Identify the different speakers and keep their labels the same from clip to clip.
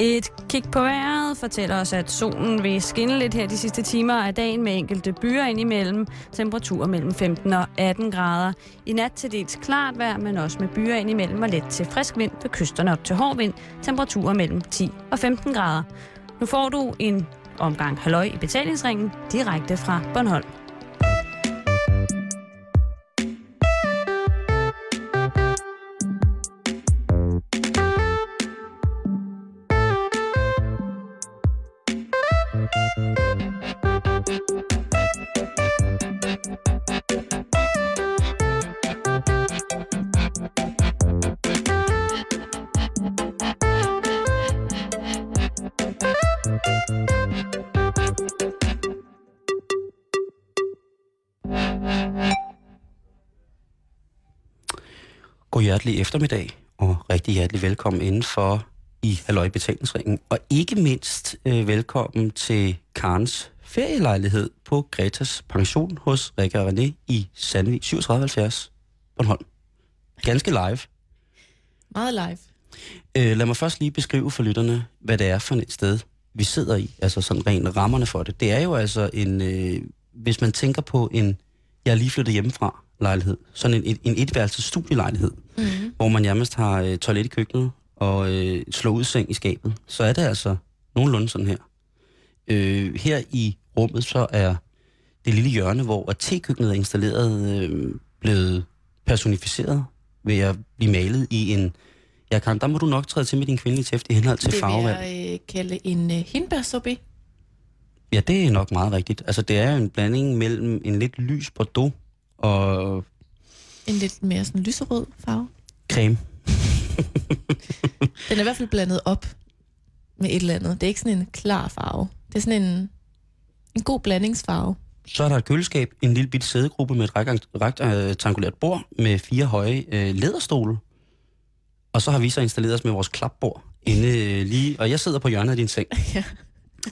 Speaker 1: Et kig på vejret fortæller os, at solen vil skinne lidt her de sidste timer af dagen med enkelte byer indimellem. Temperaturer mellem 15 og 18 grader. I nat til dels klart vejr, men også med byer indimellem og let til frisk vind ved kysterne op til hård vind. Temperaturer mellem 10 og 15 grader. Nu får du en omgang halløj i betalingsringen direkte fra Bornholm.
Speaker 2: Hjertelig eftermiddag, og rigtig hjertelig velkommen indenfor i Halløj Betalingsringen. Og ikke mindst øh, velkommen til Karens ferielejlighed på Gretas pension hos Rikke og René i Sandvig 3770 Bornholm. Ganske live.
Speaker 3: Meget live.
Speaker 2: Øh, lad mig først lige beskrive for lytterne, hvad det er for et sted, vi sidder i. Altså sådan rent rammerne for det. Det er jo altså en, øh, hvis man tænker på en, jeg er lige flyttet hjemmefra lejlighed, sådan en, en, etværelses studielejlighed, mm. hvor man nærmest har øh, toilet i køkkenet og øh, slå ud seng i skabet, så er det altså nogenlunde sådan her. Øh, her i rummet så er det lille hjørne, hvor tekøkkenet er installeret, øh, blevet personificeret ved at blive malet i en... Ja, Karen, der må du nok træde til med din kvindelige tæft i henhold til
Speaker 3: det
Speaker 2: farvevalg.
Speaker 3: vil jeg øh, kalde en øh, hindbærsorbet.
Speaker 2: Ja, det er nok meget rigtigt. Altså, det er jo en blanding mellem en lidt lys bordeaux og
Speaker 3: En lidt mere sådan lyserød farve.
Speaker 2: creme.
Speaker 3: Den er i hvert fald blandet op med et eller andet. Det er ikke sådan en klar farve. Det er sådan en, en god blandingsfarve.
Speaker 2: Så er der et køleskab, en lille bitte sædegruppe med et rekt- rektangulært bord med fire høje øh, læderstole. Og så har vi så installeret os med vores klapbord inde øh, lige... Og jeg sidder på hjørnet af din seng
Speaker 3: Ja.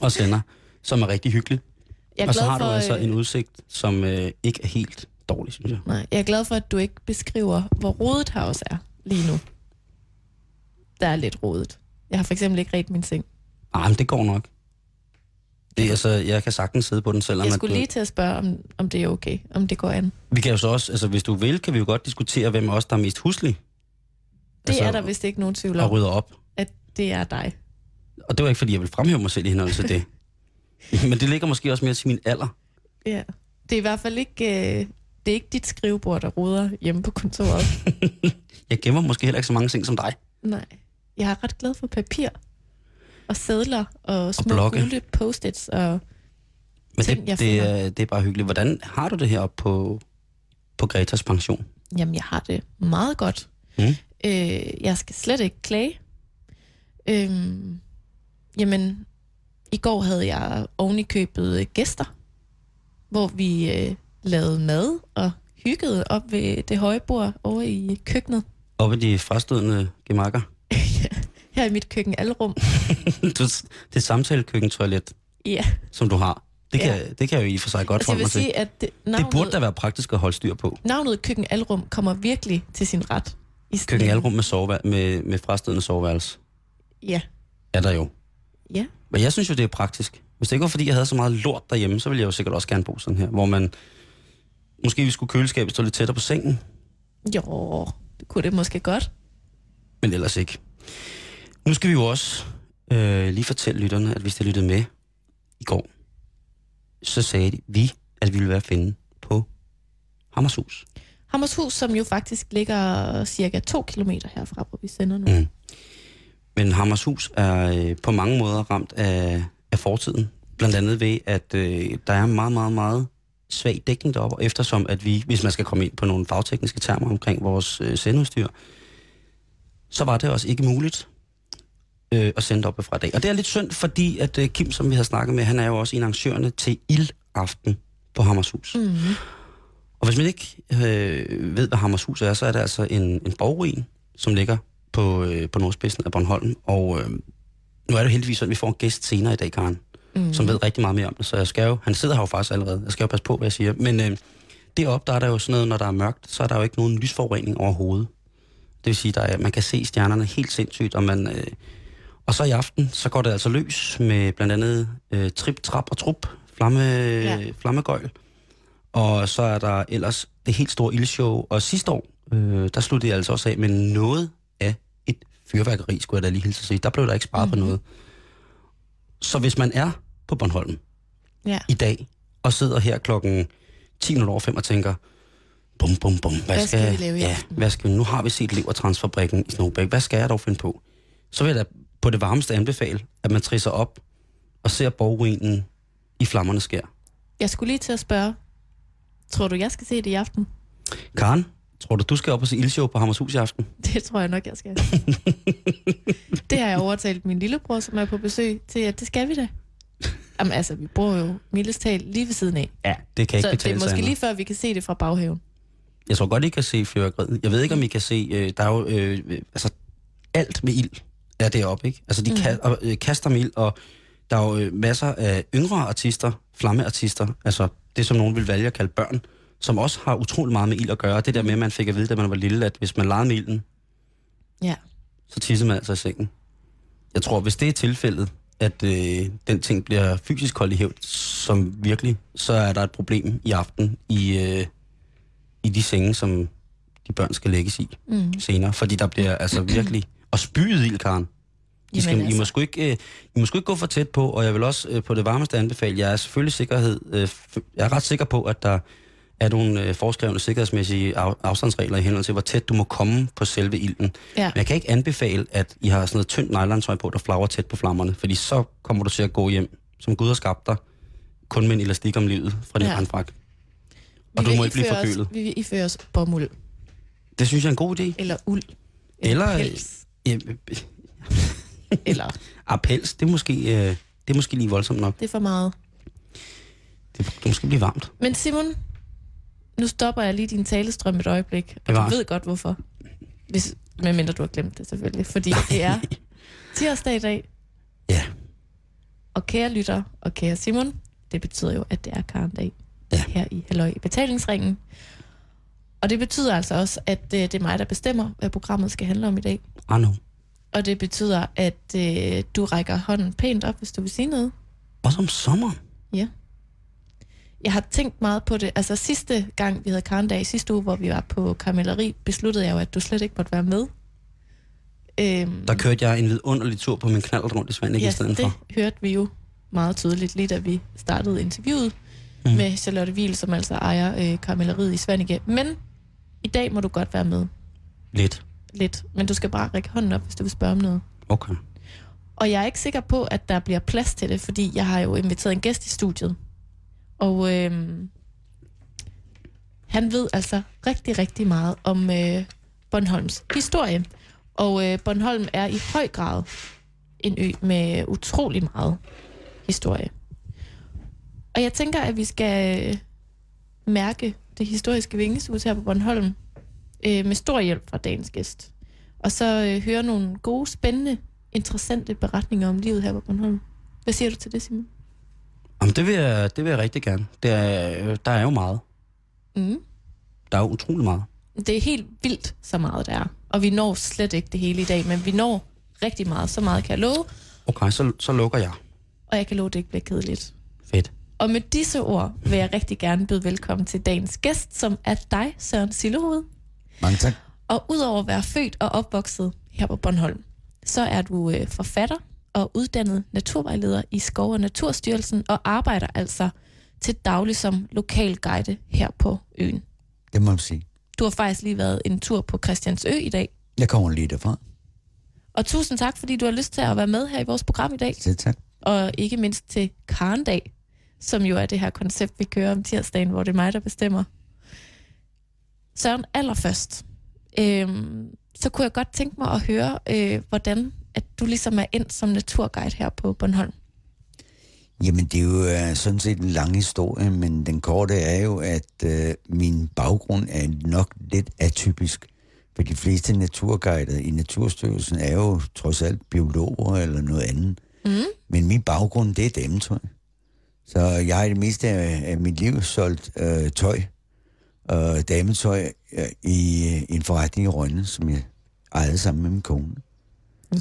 Speaker 2: og sender, som er rigtig hyggeligt.
Speaker 3: Jeg er
Speaker 2: Og så har du
Speaker 3: for,
Speaker 2: altså
Speaker 3: øh,
Speaker 2: en udsigt, som øh, ikke er helt dårlig, synes jeg.
Speaker 3: Nej, jeg er glad for, at du ikke beskriver, hvor rodet også er lige nu. Der er lidt rodet. Jeg har for eksempel ikke ret min seng.
Speaker 2: Nej, men det går nok. Det er altså, jeg kan sagtens sidde på den, selvom
Speaker 3: Jeg
Speaker 2: at
Speaker 3: skulle
Speaker 2: du-
Speaker 3: lige til at spørge, om, om det er okay, om det går an.
Speaker 2: Vi kan jo så også, altså hvis du vil, kan vi jo godt diskutere, hvem os, der er mest huslig.
Speaker 3: Det altså, er der vist ikke nogen tvivl
Speaker 2: Og
Speaker 3: om,
Speaker 2: rydder op.
Speaker 3: at det er dig.
Speaker 2: Og det var ikke, fordi jeg vil fremhæve mig selv i henhold til det. Men det ligger måske også mere til min alder.
Speaker 3: Ja. Det er i hvert fald ikke, øh, det er ikke dit skrivebord, der ruder hjemme på kontoret.
Speaker 2: Jeg gemmer måske heller ikke så mange ting som dig.
Speaker 3: Nej. Jeg er ret glad for papir og sædler og små
Speaker 2: blokke.
Speaker 3: gule post-its. Og
Speaker 2: Men
Speaker 3: Ting,
Speaker 2: det,
Speaker 3: jeg
Speaker 2: det, er, det er bare hyggeligt. Hvordan har du det her på, på Gretas pension?
Speaker 3: jamen, jeg har det meget godt.
Speaker 2: Mm.
Speaker 3: Øh, jeg skal slet ikke klage. Øhm, jamen, i går havde jeg oven i købet øh, gæster, hvor vi øh, lavede mad og hyggede op ved det høje bord over i køkkenet.
Speaker 2: Oppe i de frastødende gemakker.
Speaker 3: Her i mit køkken alrum.
Speaker 2: det, det samtalekøkkentoilet,
Speaker 3: Ja,
Speaker 2: som du har, det kan,
Speaker 3: Ja.
Speaker 2: det kan jeg jo i for sig godt
Speaker 3: altså vil
Speaker 2: mig til.
Speaker 3: sige, at det,
Speaker 2: Det
Speaker 3: navnet,
Speaker 2: burde da være praktisk at holde styr på.
Speaker 3: navnet køkken alrum kommer virkelig til sin ret. I
Speaker 2: Køkken
Speaker 3: en-
Speaker 2: alrum med, sovevær- med, med frastødende soveværelse
Speaker 3: Ja,
Speaker 2: er der jo.
Speaker 3: ja.
Speaker 2: Men jeg synes jo, det er praktisk. Hvis det ikke var, fordi jeg havde så meget lort derhjemme, så ville jeg jo sikkert også gerne bo sådan her, hvor man... Måske vi skulle køleskabet stå lidt tættere på sengen,
Speaker 3: Jo, det kunne det måske godt.
Speaker 2: men ellers ikke. Nu skal vi jo også øh, lige fortælle lytterne, at hvis de lyttede med i går, så sagde de, vi, at vi ville være at finde på Hammershus.
Speaker 3: Hammershus, som jo faktisk ligger cirka to kilometer herfra, hvor vi sender nu.
Speaker 2: Mm. Men Hammershus er øh, på mange måder ramt af, af fortiden. Blandt andet ved, at øh, der er meget, meget, meget svag dækning deroppe, og eftersom at vi, hvis man skal komme ind på nogle fagtekniske termer omkring vores øh, sendeudstyr, så var det også ikke muligt øh, at sende op fra dag. Og det er lidt synd, fordi at øh, Kim, som vi har snakket med, han er jo også en af arrangørerne til Ildaften på Hammershus.
Speaker 3: Mm.
Speaker 2: Og hvis man ikke øh, ved, hvad Hammershus er, så er det altså en, en borgruin, som ligger på, øh, på nordspidsen af Bornholm. Og øh, nu er det heldigvis sådan, at vi får en gæst senere i dag, Karen, mm. som ved rigtig meget mere om det. Så jeg skal jo, han sidder her jo faktisk allerede, jeg skal jo passe på, hvad jeg siger. Men øh, deroppe, der er der jo sådan noget, når der er mørkt, så er der jo ikke nogen lysforurening overhovedet. Det vil sige, at man kan se stjernerne helt sindssygt, og man, øh, Og så i aften, så går det altså løs med blandt andet øh, trip, trap og trup, flamme, ja. Flammegøjl. Og så er der ellers det helt store ildshow. Og sidste år, øh, der sluttede jeg altså også af med noget af et fyrværkeri, skulle jeg da lige hilse at sige. Der blev der ikke sparet mm-hmm. på noget. Så hvis man er på Bornholm
Speaker 3: Ja.
Speaker 2: i dag, og sidder her klokken 10 over 5 og tænker, bum, bum, bum, hvad,
Speaker 3: Hvad skal vi lave
Speaker 2: ja, hvad skal vi, nu har vi set levertransfabrikken i Snowbæk, hvad skal jeg dog finde på? Så vil jeg da på det varmeste anbefale, at man trisser op og ser borgruinen i flammerne skær.
Speaker 3: Jeg skulle lige til at spørge, tror du, jeg skal se det i aften?
Speaker 2: Karen, tror du, du skal op og se ildshow på Hammershus i aften?
Speaker 3: Det tror jeg nok, jeg skal. det har jeg overtalt min lillebror, som er på besøg, til, at det skal vi da. Jamen altså, vi bor jo mildest talt lige ved siden af.
Speaker 2: Ja, det kan ikke
Speaker 3: Så det
Speaker 2: betale
Speaker 3: er
Speaker 2: sig
Speaker 3: måske
Speaker 2: andet.
Speaker 3: lige før, vi kan se det fra baghaven.
Speaker 2: Jeg tror godt, I kan se fyrværkeriet. Jeg ved ikke, om I kan se... Øh, der er jo... Øh, øh, altså, alt med ild er deroppe, ikke? Altså, de mm. ka- og, øh, kaster med ild, og der er jo øh, masser af yngre artister, flammeartister, altså det, som nogen vil vælge at kalde børn, som også har utrolig meget med ild at gøre. Det der med, at man fik at vide, da man var lille, at hvis man legede med ilden,
Speaker 3: Ja.
Speaker 2: så tissede man altså i sengen. Jeg tror, hvis det er tilfældet, at øh, den ting bliver fysisk holdt i hævd, som virkelig, så er der et problem i aften i, øh, i de senge, som de børn skal lægges i
Speaker 3: Mm.
Speaker 2: senere. Fordi der bliver altså virkelig... Og spyet ild, Karen. I, skal, I,
Speaker 3: altså.
Speaker 2: må sgu ikke, øh, I må sgu ikke gå for tæt på, og jeg vil også øh, på det varmeste anbefale, jeg er selvfølgelig sikkerhed, øh, jeg er ret sikker på, at der er nogle øh, foreskrevne sikkerhedsmæssige af, afstandsregler i henhold til, hvor tæt du må komme på selve ilden.
Speaker 3: Ja.
Speaker 2: Men jeg kan ikke anbefale, at I har sådan noget tyndt nylontøj på, der flagrer tæt på flammerne, fordi så kommer du til at gå hjem, som Gud har skabt dig, kun med en elastik om livet fra din
Speaker 3: Ja.
Speaker 2: ja. håndfrak.
Speaker 3: Vi
Speaker 2: Og du må ikke blive
Speaker 3: iføre os-
Speaker 2: forkølet.
Speaker 3: Vi vil iføre os bomuld,
Speaker 2: Det synes jeg er en god idé.
Speaker 3: eller uld,
Speaker 2: Eller-
Speaker 3: pels,
Speaker 2: Ja, øh,
Speaker 3: eller
Speaker 2: ah, pels, det er måske, øh, det er måske lige voldsomt nok.
Speaker 3: det er for meget.
Speaker 2: Det, det måske blive varmt.
Speaker 3: Men Simon, nu stopper jeg lige din talestrøm et øjeblik, og du ved godt hvorfor. Hvis, medmindre du har glemt det selvfølgelig, fordi det er tirsdag i dag.
Speaker 2: Ja.
Speaker 3: Og kære lytter og kære Simon, det betyder jo, at det er Karen-dag
Speaker 2: Ja.
Speaker 3: her i Halløj i betalingsringen. Og det betyder altså også, at øh, det er mig, der bestemmer, hvad programmet skal handle om i dag.
Speaker 2: Ah, no.
Speaker 3: Og det betyder, at øh, du rækker hånden pænt op, hvis du vil sige noget.
Speaker 2: Også om sommeren.
Speaker 3: Ja. Jeg har tænkt meget på det. Altså sidste gang, vi havde Karendag, sidste uge, hvor vi var på karamelleri, besluttede jeg jo, at du slet ikke måtte være med. Øhm,
Speaker 2: Der kørte jeg en vidunderlig tur på min knald rundt i Svanike
Speaker 3: ja,
Speaker 2: i stedet
Speaker 3: det
Speaker 2: for.
Speaker 3: hørte vi jo meget tydeligt, lige da vi startede interviewet
Speaker 2: mm.
Speaker 3: med Charlotte Wiel, som altså ejer øh, karamelleriet i Svanike. Men i dag må du godt være med
Speaker 2: Lidt.
Speaker 3: lidt, men du skal bare række hånden op, hvis du vil spørge om noget.
Speaker 2: Okay.
Speaker 3: Og jeg er ikke sikker på, at der bliver plads til det, fordi jeg har jo inviteret en gæst i studiet. Og øh, han ved altså rigtig, rigtig meget om øh, Bornholms historie. Og øh, Bornholm er i høj grad en ø med utrolig meget historie. Og jeg tænker, at vi skal øh, mærke det historiske vingesus her på Bornholm øh, med stor hjælp fra dagens gæst. Og så øh, høre nogle gode, spændende, interessante beretninger om livet her på Bornholm. Hvad siger du til det, Simon?
Speaker 2: Jamen, det vil jeg, det vil jeg rigtig gerne. Det er, der er jo meget.
Speaker 3: Mm.
Speaker 2: Der er jo utrolig meget.
Speaker 3: Det er helt vildt, så meget der er. Og vi når slet ikke det hele i dag, men vi når rigtig meget. Så meget kan jeg love,
Speaker 2: Okay, så, så lukker jeg.
Speaker 3: og jeg kan love, at det ikke bliver kedeligt.
Speaker 2: Fedt.
Speaker 3: Og med disse ord vil jeg rigtig gerne byde velkommen til dagens gæst, som er dig, Søren Sillehoved.
Speaker 4: Mange tak.
Speaker 3: Og udover at være født og opvokset her på Bornholm, så er du øh, forfatter og uddannet naturvejleder i Skov- og Naturstyrelsen og arbejder altså til daglig som lokalguide her på øen.
Speaker 4: Det må man sige.
Speaker 3: Du har faktisk lige været en tur på Christiansø i dag.
Speaker 4: Jeg kommer lige derfra.
Speaker 3: Og tusind tak, fordi du har lyst til at være med her i vores program i dag.
Speaker 4: Selv tak.
Speaker 3: Og ikke mindst til Karendag, som jo er det her koncept, vi kører om tirsdagen, hvor det er mig, der bestemmer. Søren, allerførst, øhm, så kunne jeg godt tænke mig at høre, øh, hvordan at du ligesom er endt som naturguide her på Bornholm.
Speaker 4: Jamen, det er jo uh, sådan set en lang historie, men den korte er jo, at uh, min baggrund er nok lidt atypisk. For de fleste naturguider i Naturstyrelsen er jo trods alt biologer eller noget andet.
Speaker 3: Mm.
Speaker 4: Men min baggrund, det er dametøj. Så jeg har i det meste af, af mit liv solgt øh, tøj og dametøj øh, i øh, en forretning i Rønne, som jeg ejede sammen med min kone.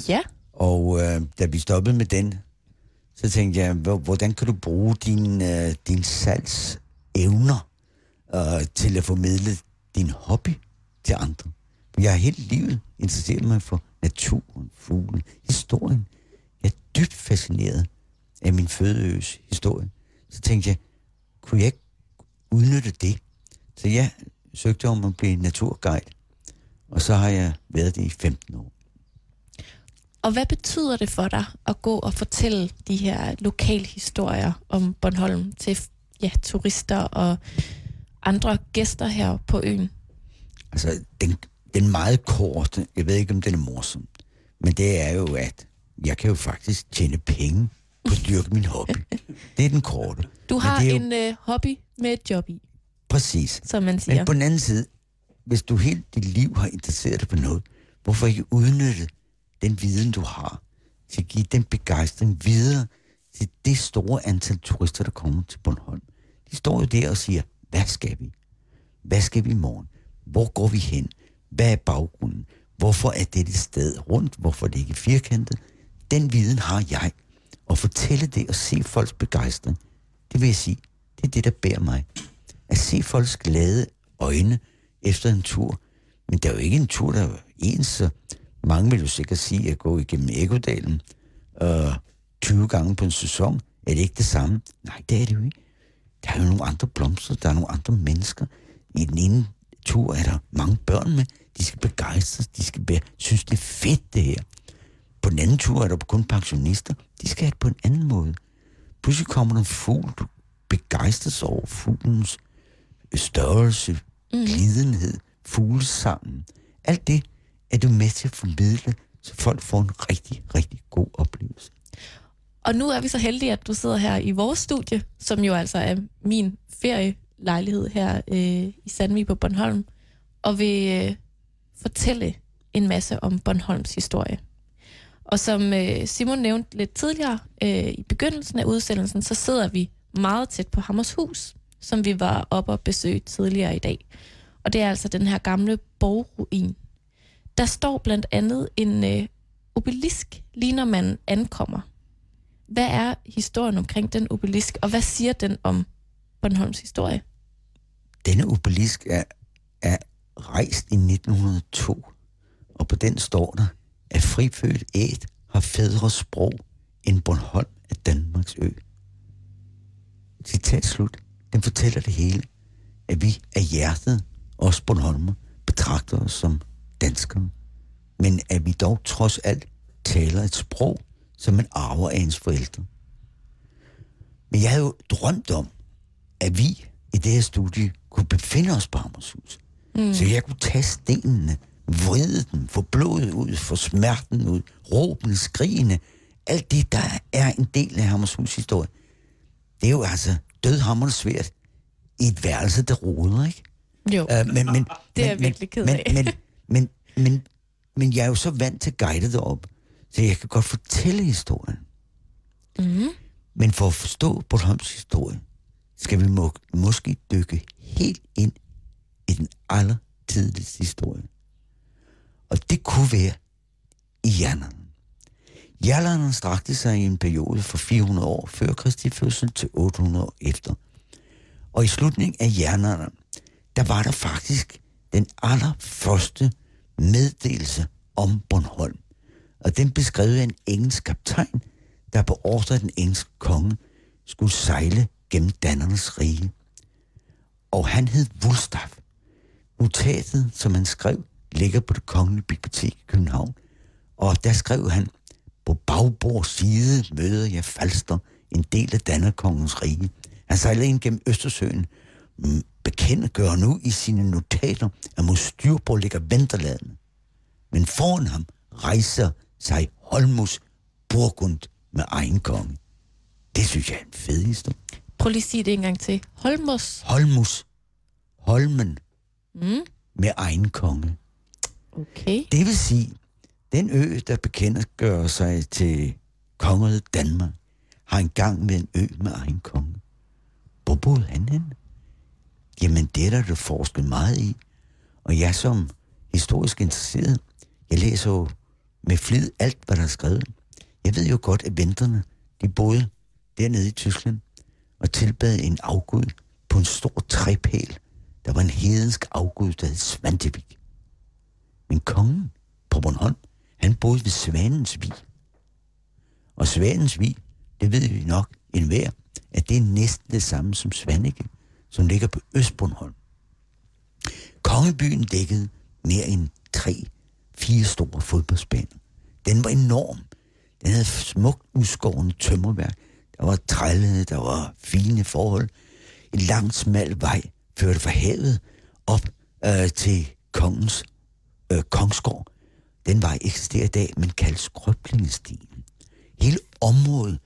Speaker 3: Ja,
Speaker 4: Og øh, da vi stoppede med den, så tænkte jeg, hvordan kan du bruge din, øh, din salgsevner øh, til at formidle din hobby til andre? Jeg har hele livet interesseret mig for naturen, fuglen, historien. Jeg er dybt fascineret af min fødeøs historie. Så tænkte jeg, kunne jeg ikke udnytte det? Så jeg søgte om at blive naturguide, og så har jeg været det i 15 år.
Speaker 3: Og hvad betyder det for dig at gå og fortælle de her lokale historier om Bornholm til ja, turister og andre gæster her på øen?
Speaker 4: Altså, den, den meget korte, jeg ved ikke, om den er morsom, men det er jo, at jeg kan jo faktisk tjene penge på at dyrke min hobby. Det er den korte.
Speaker 3: Du har
Speaker 4: jo-
Speaker 3: en øh, hobby med et job i,
Speaker 4: Præcis.
Speaker 3: som man siger.
Speaker 4: Men på den anden side, hvis du hele dit liv har interesseret dig på noget, hvorfor ikke udnytte den viden, du har, til at give den begejstring videre til det store antal turister, der kommer til Bornholm. De står jo der og siger, hvad skal vi? Hvad skal vi i morgen? Hvor går vi hen? Hvad er baggrunden? Hvorfor er dette sted rundt? Hvorfor er det ikke firkantet? Den viden har jeg. Og fortælle det og se folks begejstring, det vil jeg sige, det er det, der bærer mig. At se folks glade øjne efter en tur. Men der er jo ikke en tur, der er ens, mange vil jo sikkert sige, at gå igennem Ekodalen øh, 20 gange på en sæson. Er det ikke det samme? Nej, det er det jo ikke. Der er jo nogle andre blomster, der er nogle andre mennesker. I den ene tur er der mange børn med. De skal begejstres, de skal være, synes det er fedt det her. På den anden tur er der kun pensionister. De skal have det på en anden måde. Pludselig kommer der en fugl, du begejstres over fuglens størrelse, mm. glidenhed, fuglesangen. Alt det er du med til at formidle, så folk får en rigtig, rigtig god oplevelse.
Speaker 3: Og nu er vi så heldige, at du sidder her i vores studie, som jo altså er min ferielejlighed her øh, i Sandvig på Bornholm, og vil øh, fortælle en masse om Bornholms historie. Og som øh, Simon nævnte lidt tidligere øh, i begyndelsen af udsendelsen, så sidder vi meget tæt på Hammershus, som vi var oppe og besøge tidligere i dag. Og det er altså den her gamle borgruin. Der står blandt andet en øh, obelisk, lige når man ankommer. Hvad er historien omkring den obelisk, og hvad siger den om Bornholms historie?
Speaker 4: Denne obelisk er, er rejst i 1902, og på den står der, at frifødt æt har fædre sprog end Bornholm er Danmarks ø. Citat slut. Den fortæller det hele, at vi af hjertet, os Bornholmer, betragter os som danskere, men at vi dog trods alt taler et sprog, som man arver af ens forældre. Men jeg havde jo drømt om, at vi i det her studie kunne befinde os på Hammershus. Mm. Så jeg kunne tage stenene, vride dem, få blodet ud, få smerten ud, råbene, skrigene, alt det, der er en del af Hammershus historie. Det er jo altså dødhammerende svært i et værelse, der roder, ikke?
Speaker 3: Jo,
Speaker 4: Uh, men, men,
Speaker 3: Det er
Speaker 4: men,
Speaker 3: jeg virkelig ked af.
Speaker 4: Men, men, men, men, men jeg er jo så vant til at guide derop, så jeg kan godt fortælle historien.
Speaker 3: mm.
Speaker 4: Men for at forstå Bornholms historie, skal vi må, måske dykke helt ind i den allertidligste historie. Og det kunne være i jernalderen. Jernalderen strakte sig i en periode fra 400 år før Kristi fødsel til 800 år efter. Og i slutningen af jernalderen, der var der faktisk den allerførste meddelelse om Bornholm. Og den beskrev en engelsk kaptajn, der på ordre af den engelske konge skulle sejle gennem Dannernes rige. Og han hed Wulstaff. Notatet, som han skrev, ligger på det kongelige bibliotek i København. Og der skrev han, på bagbord side møder jeg Falster, en del af Dannerkongens rige. Han sejlede ind gennem Østersøen, Bekendtgør nu i sine notater, at mod styrbord ligger Venterlandet. Men foran ham rejser sig Holmus Burgund med egen konge. Det synes jeg er en fed historie.
Speaker 3: Prøv lige at sige det en gang til. Holmos.
Speaker 4: Holmus, Holmen
Speaker 3: Mm.
Speaker 4: med egen konge.
Speaker 3: Okay.
Speaker 4: Det vil sige, den ø, der bekendtgør sig til kongeriget Danmark, har engang med en ø med egen konge. Hvor boede han hen? Jamen, det er der, du forsket meget i. Og jeg som historisk interesseret, jeg læser jo med flid alt, hvad der er skrevet. Jeg ved jo godt, at venterne, de boede dernede i Tyskland og tilbad en afgud på en stor træpæl. Der var en hedensk afgud, der hed Svantevik. Men kongen på Bornholm, han boede ved Svanens Vig. Og Svanens Vig, det ved vi nok enhver, at det er næsten det samme som Svanike, som ligger på Østbornholm. Kongebyen dækkede mere end tre, fire store fodboldsbaner. Den var enorm. Den havde smukt udskårende tømmerværk. Der var trællede, der var fine forhold. En lang, smal vej førte fra havet op øh, til kongens øh, kongsgård. Den vej eksisterer i dag, men kaldes Grøblingestien. Hele området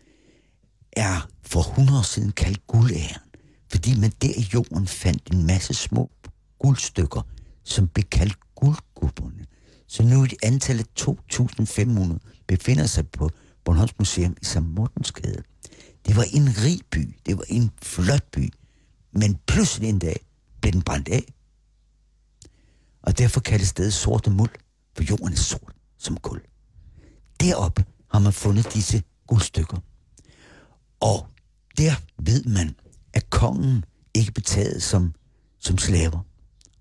Speaker 4: er for 100 år siden kaldt guldæren, fordi man der i jorden fandt en masse små guldstykker, som blev kaldt guldgubberne. Så nu er det antallet 2.500 befinder sig på Bornholms Museum i St. Mortensgade. Det var en rig by, det var en flot by, men pludselig en dag blev den brændt af. Og derfor kaldes stedet sorte muld, for jorden er sort som kul. Deroppe har man fundet disse guldstykker. Og der ved man, at kongen ikke betaget som, som slaver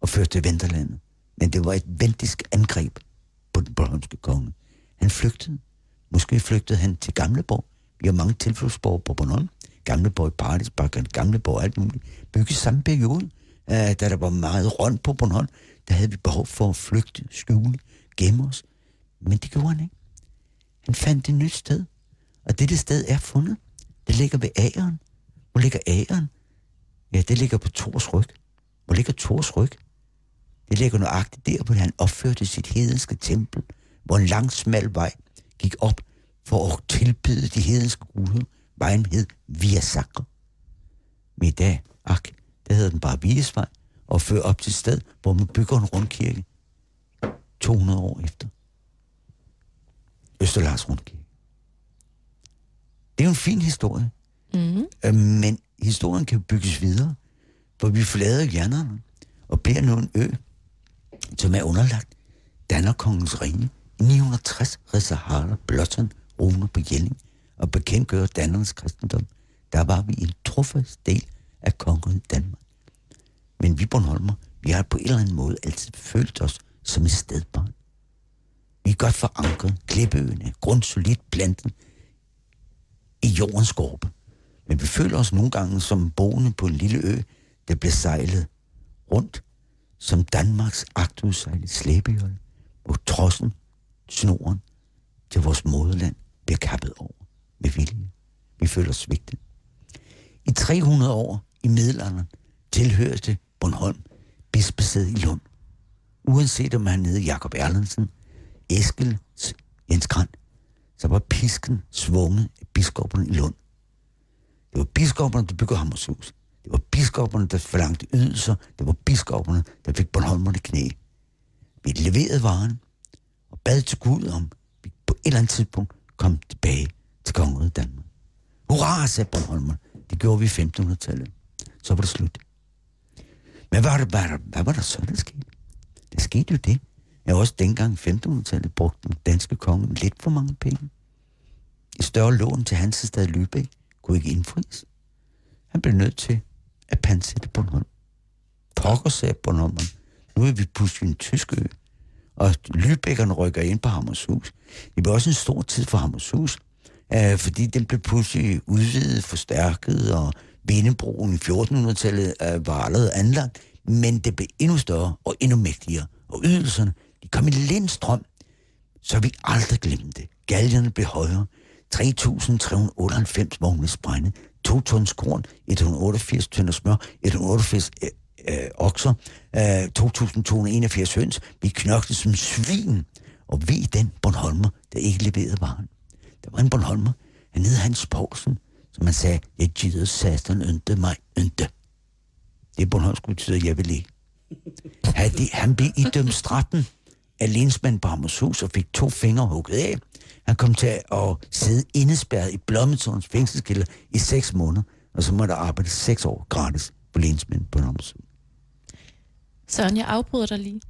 Speaker 4: og førte til Venterlandet. Men det var et ventisk angreb på den bornholmske konge. Han flygtede. Måske flygtede han til Gamleborg. Vi har mange tilflugtsborg på Bornholm. Gamleborg, i Paradisbak, Gamleborg, alt muligt. Bygget samme periode, øh, da der var meget rundt på Bornholm. Der havde vi behov for at flygte, skjule, gemme os. Men det gjorde han ikke. Han fandt et nyt sted. Og dette sted er fundet. Det ligger ved Ageren. Hvor ligger æren? Ja, det ligger på Tors ryg. Hvor ligger Tors ryg? Det ligger nøjagtigt der, hvor han opførte sit hedenske tempel, hvor en lang, smal vej gik op for at tilbyde de hedenske guder. Vejen hed Via Sacra. Men i dag, ak, der hedder den bare Viesvej, og fører op til et sted, hvor man bygger en rundkirke 200 år efter. Østerlars Rundkirke. Det er jo en fin historie.
Speaker 3: Mm.
Speaker 4: Øh, men historien kan bygges videre, hvor vi forlader hjernerne og bliver nu en ø, som er underlagt Dannerkongens rige. 960 reserhaler Harald runer på Jelling og bekendtgør Danmarks kristendom. Der var vi en trofast del af kongeriget Danmark. Men vi Bornholmer, vi har på en eller anden måde altid følt os som et stedbarn. Vi er godt forankret, klippeøerne, grundsolidt plantet i jordens skorpe. Men vi føler os nogle gange som boende på en lille ø, der bliver sejlet rundt som Danmarks agtudsejlet slæbejolle, hvor trossen, snoren til vores moderland bliver kappet over med vilje. Vi føler os svigtet. I 300 år i middelalderen tilhørte Bornholm bispesæd i Lund. Uanset om han hed Jakob Erlandsen, Eskel Jens Grand, så var pisken svunget af biskopperne i Lund. Det var biskopperne, der byggede Hammershus. Det var biskopperne, der forlangte ydelser. Det var biskopperne, der fik Bornholmerne knæ. Vi leverede varen og bad til Gud om, vi på et eller andet tidspunkt kom tilbage til kongeriget Danmark. Hurra, sagde Bornholmerne. Det gjorde vi i 1500-tallet. Så var det slut. Men hvad var, der, hvad, var der, hvad var der så, der skete? Der skete jo det, at også dengang i 1500-tallet brugte den danske konge lidt for mange penge. I større lån til Hansestad Lübeck kunne ikke indfries. Han blev nødt til at pansætte Bornholm. Pokker sagde Bornholm, nu er vi pludselig en tysk ø, og Lybækkerne rykker ind på Hammershus. Det var også en stor tid for Hammershus, øh, fordi den blev pludselig udvidet, forstærket, og Vindebroen i 1400-tallet øh, var allerede anlagt, men det blev endnu større og endnu mægtigere, og ydelserne, de kom i lindstrøm, så vi aldrig glemte det. Galgerne blev højere, 3.398 vogne sprænde, 2 tons korn, 188 tønder smør, 188 øh, øh, okser, øh, 2.281 høns. Vi knoklede som svin, og vi den Bornholmer, der ikke leverede varen. Der var en Bornholmer, han hed Hans Poulsen, som han sagde, jeg gider satan ønte mig ønte. Det er Bornholmsk betyder, jeg vil ikke. Han, han blev idømt straffen af lensmand på Hammershus og fik to fingre hugget af. Han kom til at sidde indespærret i Blommetårns fængselskælder i seks måneder, og så måtte arbejde seks år gratis på lensmænd på Hammershus.
Speaker 3: Søren, jeg afbryder dig lige.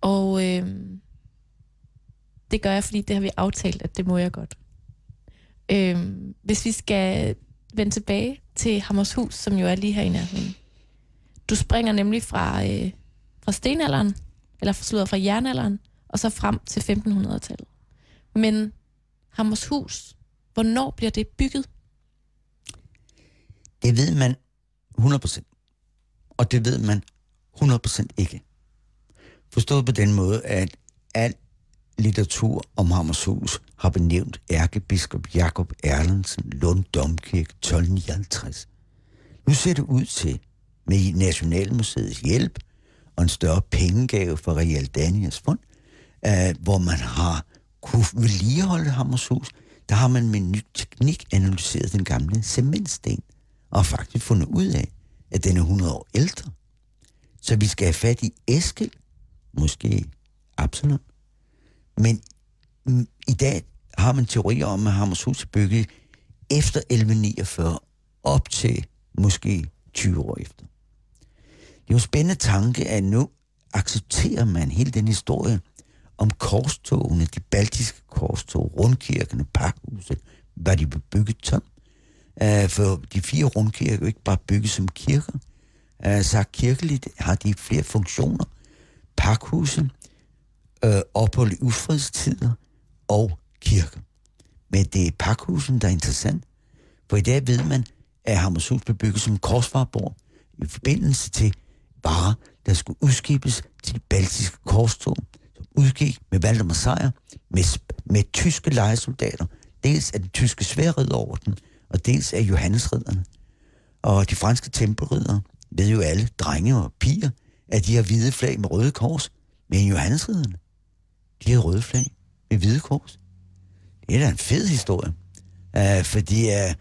Speaker 3: Og øh, Det gør jeg, fordi det har vi aftalt, at det må jeg godt. Øh, hvis vi skal vende tilbage til Hammershus, som jo er lige her i nærheden. Du springer nemlig fra, øh, fra stenalderen, eller slået fra jernalderen, og så frem til 1500-tallet. Men Hammershus, hvornår bliver det bygget?
Speaker 4: Det ved man 100%. Og det ved man 100% ikke. Forstået på den måde, at al litteratur om Hammershus har benævnt ærkebiskop Jakob Erlandsen Lund Domkirke 1259. Nu ser det ud til, med Nationalmuseets hjælp og en større pengegave fra Real Daniels fond, uh, hvor man har kunne vedligeholde Hammershus, der har man med ny teknik analyseret den gamle cementsten og faktisk fundet ud af, at den er 100 år ældre. Så vi skal have fat i Eskild, måske Absalon. Men mm, i dag har man teorier om, at Hammershus er bygget efter 1149 op til måske 20 år efter. Det er jo en spændende tanke, at nu accepterer man hele den historie om korstogene, de baltiske korstog, rundkirkerne, pakhuset, var de bygget tom. Uh, for de fire rundkirker er jo ikke bare bygget som kirker. Uh, så kirkeligt har de flere funktioner. Pakhuset, uh, ophold i ufredstider og kirker. Men det er pakhusen, der er interessant. For i dag ved man, at Hammershus blev bygget som korsfarborg i forbindelse til varer, der skulle udskibes til de baltiske korstog, udgik med Valdemar Sejr, med, med tyske lejesoldater, dels af den tyske sværridderorden, og dels af Johannesridderne. Og de franske tempelriddere ved jo alle, drenge og piger, at de har hvide flag med røde kors, men Johannesridderne, de har røde flag med hvide kors. Det er da en fed historie, uh, fordi øh,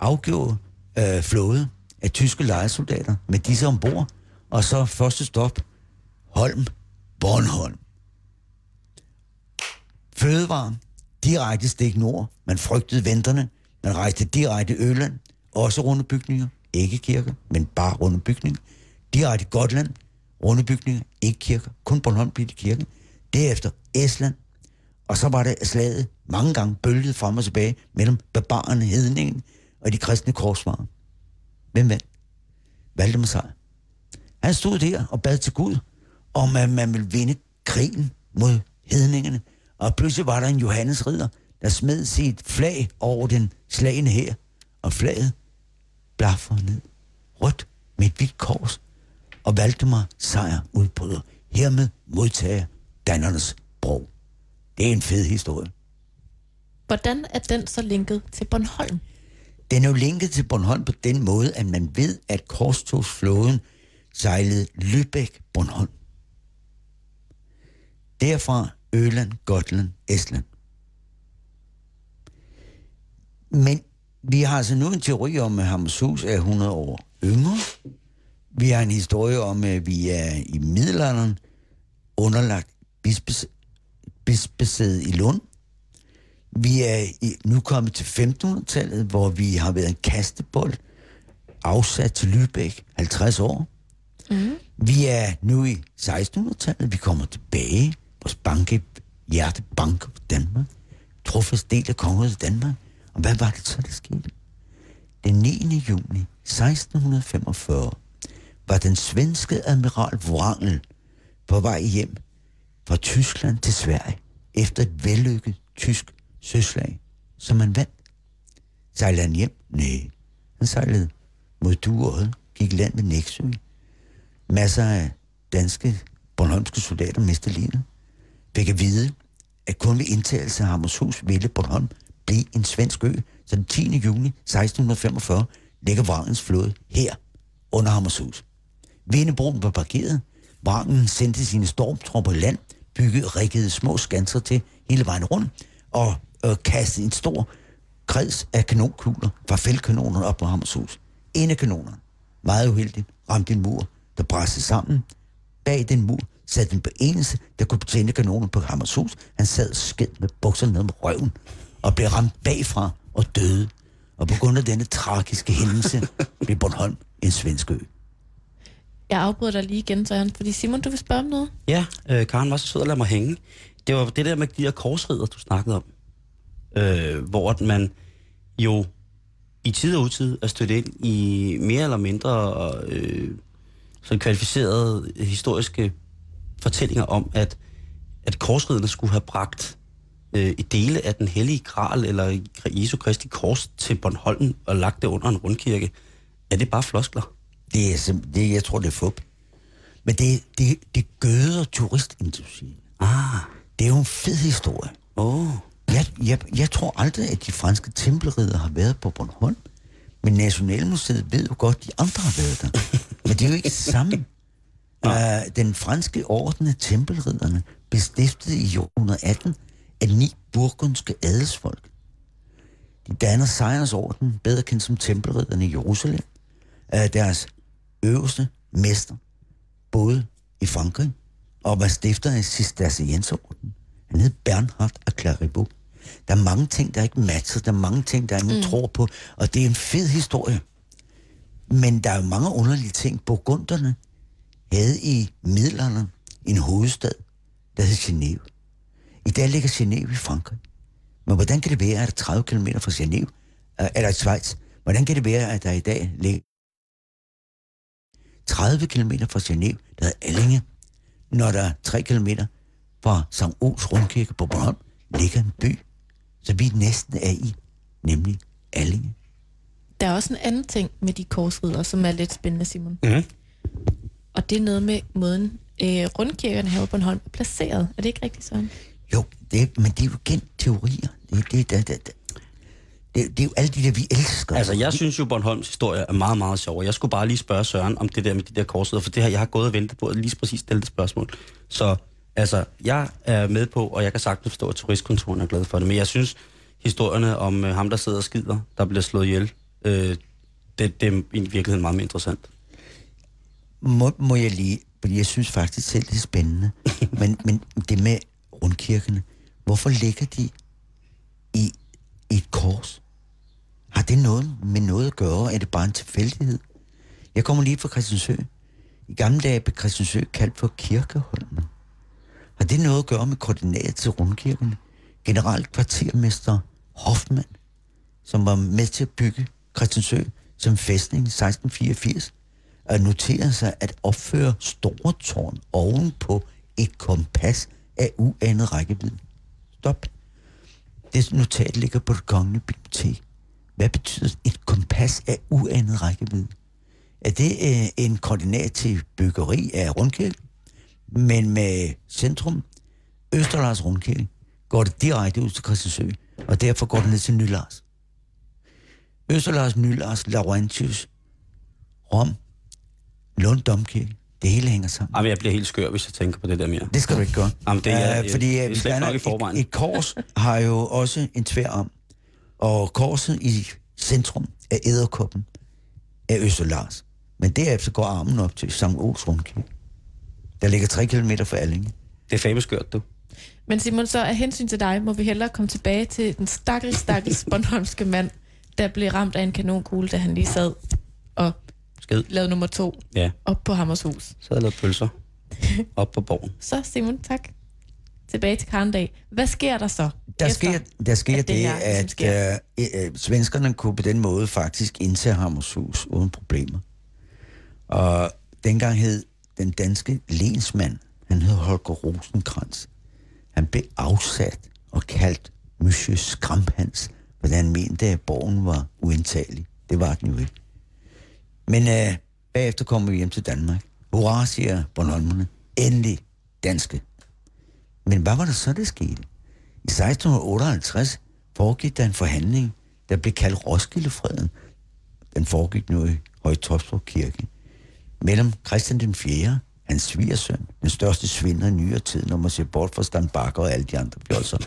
Speaker 4: er uh, øh, flåde af tyske lejesoldater med disse ombord, og så første stop, Holm, Bornholm. Fødevare, direkte stik nord. Man frygtede venterne. Man rejste direkte Øland, også runde bygninger. Ikke kirker, men bare runde bygninger. Direkte Gotland, runde bygninger, ikke kirker. Kun Bornholm blev det kirke. Derefter Estland. Og så var det slaget mange gange bølget frem og tilbage mellem barbarerne, hedningen og de kristne korsvarer. Hvem vandt? Valdemar Sejr. Han stod der og bad til Gud, om at man ville vinde krigen mod hedningerne. Og pludselig var der en Johannes ridder, der smed sit flag over den slagende her. Og flaget blaffer ned. Rødt med et hvidt kors. Og Valdemar sejr udbryder. Hermed modtager Dannernes bro. Det er en fed historie.
Speaker 3: Hvordan er den så linket til Bornholm?
Speaker 4: Den er jo linket til Bornholm på den måde, at man ved, at korstogsflåden sejlede Lübeck, Bornholm. Derfra Øland, Gotland, Estland. Men vi har altså nu en teori om, at Hammershus er 100 år yngre. Vi har en historie om, at vi er i middelalderen underlagt bispes, bispesædet i Lund. Vi er i, nu kommet til 1500-tallet, hvor vi har været en kastebold afsat til Lübeck 50 år. Mm. Vi er nu i 1600-tallet. Vi kommer tilbage. Vores banke, hjertebank på Danmark. truffes del af kongeriget Danmark. Og hvad var det så, der skete? Den 9. juni 1645 var den svenske admiral Wrangel på vej hjem fra Tyskland til Sverige efter et vellykket tysk søslag, som han vandt. Sejlede han hjem? Nej. Han sejlede mod Dueøjet, gik land ved Næksø. Masser af danske Bornholmske soldater mistede livet. Fik at vide, at kun ved indtagelse af Hammershus ville Bornholm blive en svensk ø, så den 10. juni 1645 ligger Vrangens flåde her under Hammershus. Vindebroen var parkeret. Vrangen sendte sine stormtropper i land, byggede rikkede små skanser til hele vejen rundt, og øh, kastede en stor kreds af kanonkugler fra fældkanonerne op på Hammershus. En af kanonerne, meget uheldigt, ramte en mur, der brændte sammen. Bag den mur sad den på eneste, der kunne betjene kanonen på Hammershus. Han sad skidt med bukserne ned med røven og blev ramt bagfra og døde. Og på grund af denne tragiske hændelse blev Bornholm en svensk ø.
Speaker 3: Jeg afbryder dig lige igen, Søren, fordi Simon, du vil spørge om noget?
Speaker 2: Ja, øh, Karen var så sød at lade mig hænge. det var det der med de her korsridder, du snakkede om. Øh, hvor man jo i tid og utid er stødt ind i mere eller mindre øh, sådan kvalificerede historiske fortællinger om, at, at korsridderne skulle have bragt øh, i dele af den hellige gral eller Jesu Kristi kors til Bornholm og lagt det under en rundkirke. Er det bare floskler?
Speaker 4: Det er simpelthen, det, jeg tror, det er fup. Men det, det, det gøder turistindustrien.
Speaker 2: Ah,
Speaker 4: Det er jo en fed historie.
Speaker 2: Oh.
Speaker 4: Jeg, jeg, jeg tror aldrig, at de franske tempelridder har været på Bornholm. Men Nationalmuseet ved jo godt, at de andre har været der. Men det er jo ikke det samme. Uh, den franske orden af tempelridderne blev stiftet i 1818 af ni burgundske adelsfolk. De danner sejrsorden, bedre kendt som tempelridderne i Jerusalem. Uh, deres øverste mester boede i Frankrig og var stifter af Cistercienserorden. Han hed Bernhard af Clairvaux. Der er mange ting, der ikke matcher. Der er mange ting, der ingen mm. tror på. Og det er en fed historie. Men der er jo mange underlige ting. Burgunderne havde i middelalderen en hovedstad, der hed Genève. I dag ligger Genève i Frankrig. Men hvordan kan det være, at der 30 km fra Genève, øh, eller Schweiz, hvordan kan det være, at der i dag ligger 30 km fra Genève, der hedder Allinge, når der er 3 km fra St. Ols Rundkirke på Bornholm, ligger en by, så vi næsten er i, nemlig Allinge.
Speaker 3: Der er også en anden ting med de korsridder, som er lidt spændende, Simon.
Speaker 2: Mhm.
Speaker 3: Og det er noget med måden, øh, rundkirkerne her på Bornholm er placeret. Er det ikke rigtigt, Søren?
Speaker 4: Jo, det, men det er jo igen teorier. Det, det, det, det, det, det, det er jo alt det der, vi elsker.
Speaker 2: Altså, jeg synes jo, Bornholms historie er meget, meget sjov. Jeg skulle bare lige spørge Søren om det der med de der korsridder, for det her, jeg har gået og ventet på at lige præcis stille det spørgsmål. Så altså, jeg er med på, og jeg kan sagtens forstå, at turistkontoren er glad for det, men jeg synes, historierne om øh, ham, der sidder og skider, der bliver slået ihjel, øh, det, det er i virkeligheden meget mere interessant.
Speaker 4: Må, må jeg lige, fordi jeg synes faktisk selv, det er spændende. men, men det med rundkirkerne, hvorfor ligger de i, i et kors? Har det noget med noget at gøre? Er det bare en tilfældighed? Jeg kommer lige fra Christiansø. I gamle dage blev Christiansø kaldt for Kirkeholmen. Har det noget at gøre med koordinatet til rundkirkerne? Generelt kvartermester Hoffmann, som var med til at bygge Christiansø som fæstning i 1684, at notere sig at opføre store tårn ovenpå et kompas af uanet rækkevidde. Stop. Det notat ligger på det kongelige bibliotek. Hvad betyder et kompas af uanet rækkevidde? Er det øh, en koordinat til byggeri af rundkirke? Men med centrum, Østerlars rundkirke, går det direkte ud til Christiansø, og derfor går det ned til Nylars. Østerlars, Nylars, Laurentius, Rom, Lund Domkirke. Det hele hænger sammen.
Speaker 2: Jamen, jeg bliver helt skør, hvis jeg tænker på det der mere.
Speaker 4: Det skal du ikke gøre.
Speaker 2: Jamen, det er-
Speaker 4: Øh, fordi
Speaker 2: det er
Speaker 4: øh,
Speaker 2: slemt
Speaker 4: der
Speaker 2: nok i forvejen.
Speaker 4: et, et kors har jo også en tvær om. Og korset i centrum af æderkoppen af Østerlars. Men derefter går armen op til St. Ols Rundkirke. Der ligger 3 km fra Allinge.
Speaker 2: Det er fame skørt, du.
Speaker 3: Men Simon, så af hensyn til dig, må vi hellere komme tilbage til den stakkels, stakkels Bornholmske mand, der blev ramt af en kanonkugle, da han lige sad
Speaker 2: Skid.
Speaker 3: lavede nummer to
Speaker 2: Ja,
Speaker 3: op på Hammershus.
Speaker 2: så havde jeg lavet pølser op på borgen.
Speaker 3: Så Simon, tak. Tilbage til Karndag. Hvad sker der så?
Speaker 4: Der sker, der sker
Speaker 3: at det
Speaker 4: det,
Speaker 3: her ligesom
Speaker 4: at
Speaker 3: sker?
Speaker 4: øh, øh, svenskerne kunne på den måde faktisk indtage Hammershus uden problemer. Og dengang hed den danske lensmand, han hed Holger Rosenkrantz, han blev afsat og kaldt Monsieur Skrampans, fordi han mente, at borgen var uindtagelig. Det var den jo ikke. Men øh, bagefter kommer vi hjem til Danmark. Hurra, siger Bornholmerne. Endelig danske. Men hvad var der så, der skete? I 1658 foregik der en forhandling, der blev kaldt Roskildefreden. Den foregik nu i Højtopstrup Kirke. Mellem Christian den 4., hans svigersøn, den største svinder i nyere tid, når man ser bort fra Stan Bakker og alle de andre bjolser,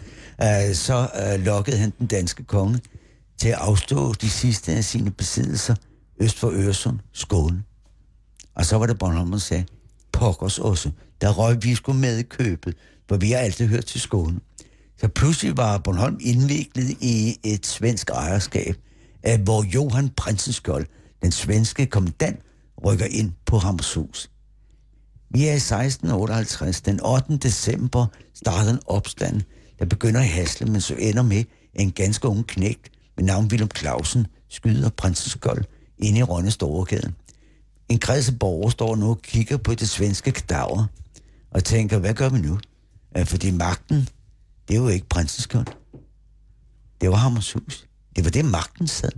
Speaker 4: øh, så øh, lokkede han den danske konge til at afstå de sidste af sine besiddelser øst for Øresund, Skåne. Og så var det Bornholm, der sagde, pokkers også, der røg vi skulle med i købet, for vi har altid hørt til Skåne. Så pludselig var Bornholm indviklet i et svensk ejerskab, hvor Johan Prinsenskjold, den svenske kommandant, rykker ind på Hammershus. Vi er i 1658. Den 8. december starter en opstand, der begynder i Hasle, men så ender med, at en ganske ung knægt med navn Willem Clausen skyder Prinsenskjold inde i Rønne Storegade. En kreds af borgere står nu og kigger på det svenske kadaver og tænker, hvad gør vi nu? Fordi magten, det er jo ikke prinsesskold. Det var Hammershus. Det var det, magten sad.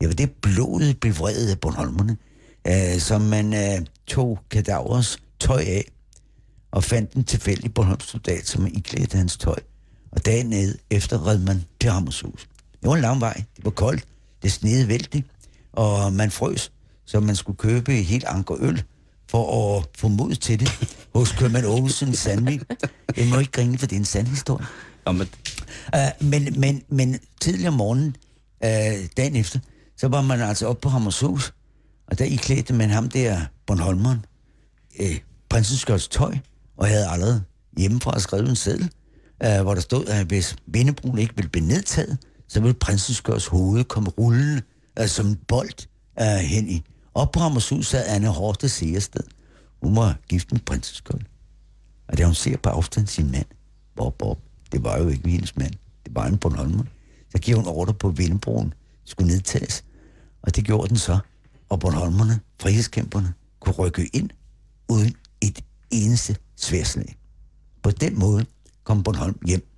Speaker 4: Det var det blodet bevredede af Bornholmerne, øh, som man øh, tog kadavers tøj af og fandt en tilfældig Bornholms soldat, som iklædte hans tøj. Og dagen ned efter red man til Hammershus. Det var en lang vej. Det var koldt. Det snede vældigt. Og man frøs, så man skulle købe et helt anker øl for at få mod til det hos købmand Aarhusen i Sandvig. Jeg må ikke grine, for det er en sand historie.
Speaker 2: Nå, men,
Speaker 4: Uh, men, men, men tidligere om morgenen, uh, dagen efter, så var man altså oppe på Hammershus, og der iklædte man ham der, Bornholmeren, uh, prinsens tøj, og havde allerede hjemmefra skrevet en seddel, uh, hvor der stod, at hvis Vindebroen ikke ville blive nedtaget, så ville prinsens hoved komme rullende uh, som en bold uh, øh, hen i. Op på Hammershus sad Anne Horste Seersted. Hun var gift med prinsens Og da hun ser på afstand sin mand, Bob Bob, det var jo ikke hendes mand, det var en Bornholmer, så giver hun ordre på, at Vindbroen skulle nedtages. Og det gjorde den så. Og Bornholmerne, frihedskæmperne, kunne rykke ind uden et eneste sværslag. På den måde kom Bornholm hjem.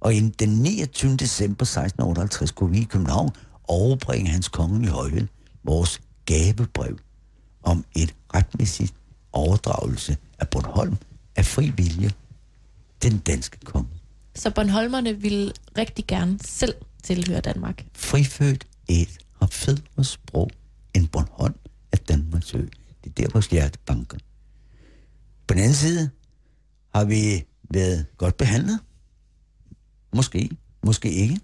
Speaker 4: Og den 29. december 1658 kunne vi i København overbringe hans kongelige højhed vores gavebrev om et retmæssigt overdragelse af Bornholm af fri vilje den danske konge.
Speaker 3: Så Bornholmerne ville rigtig gerne selv tilhøre Danmark.
Speaker 4: Frifødt et har federe sprog end Bornholm af Danmarks ø. Det er der, vores hjerte banker. På den anden side har vi været godt behandlet. Måske, måske ikke.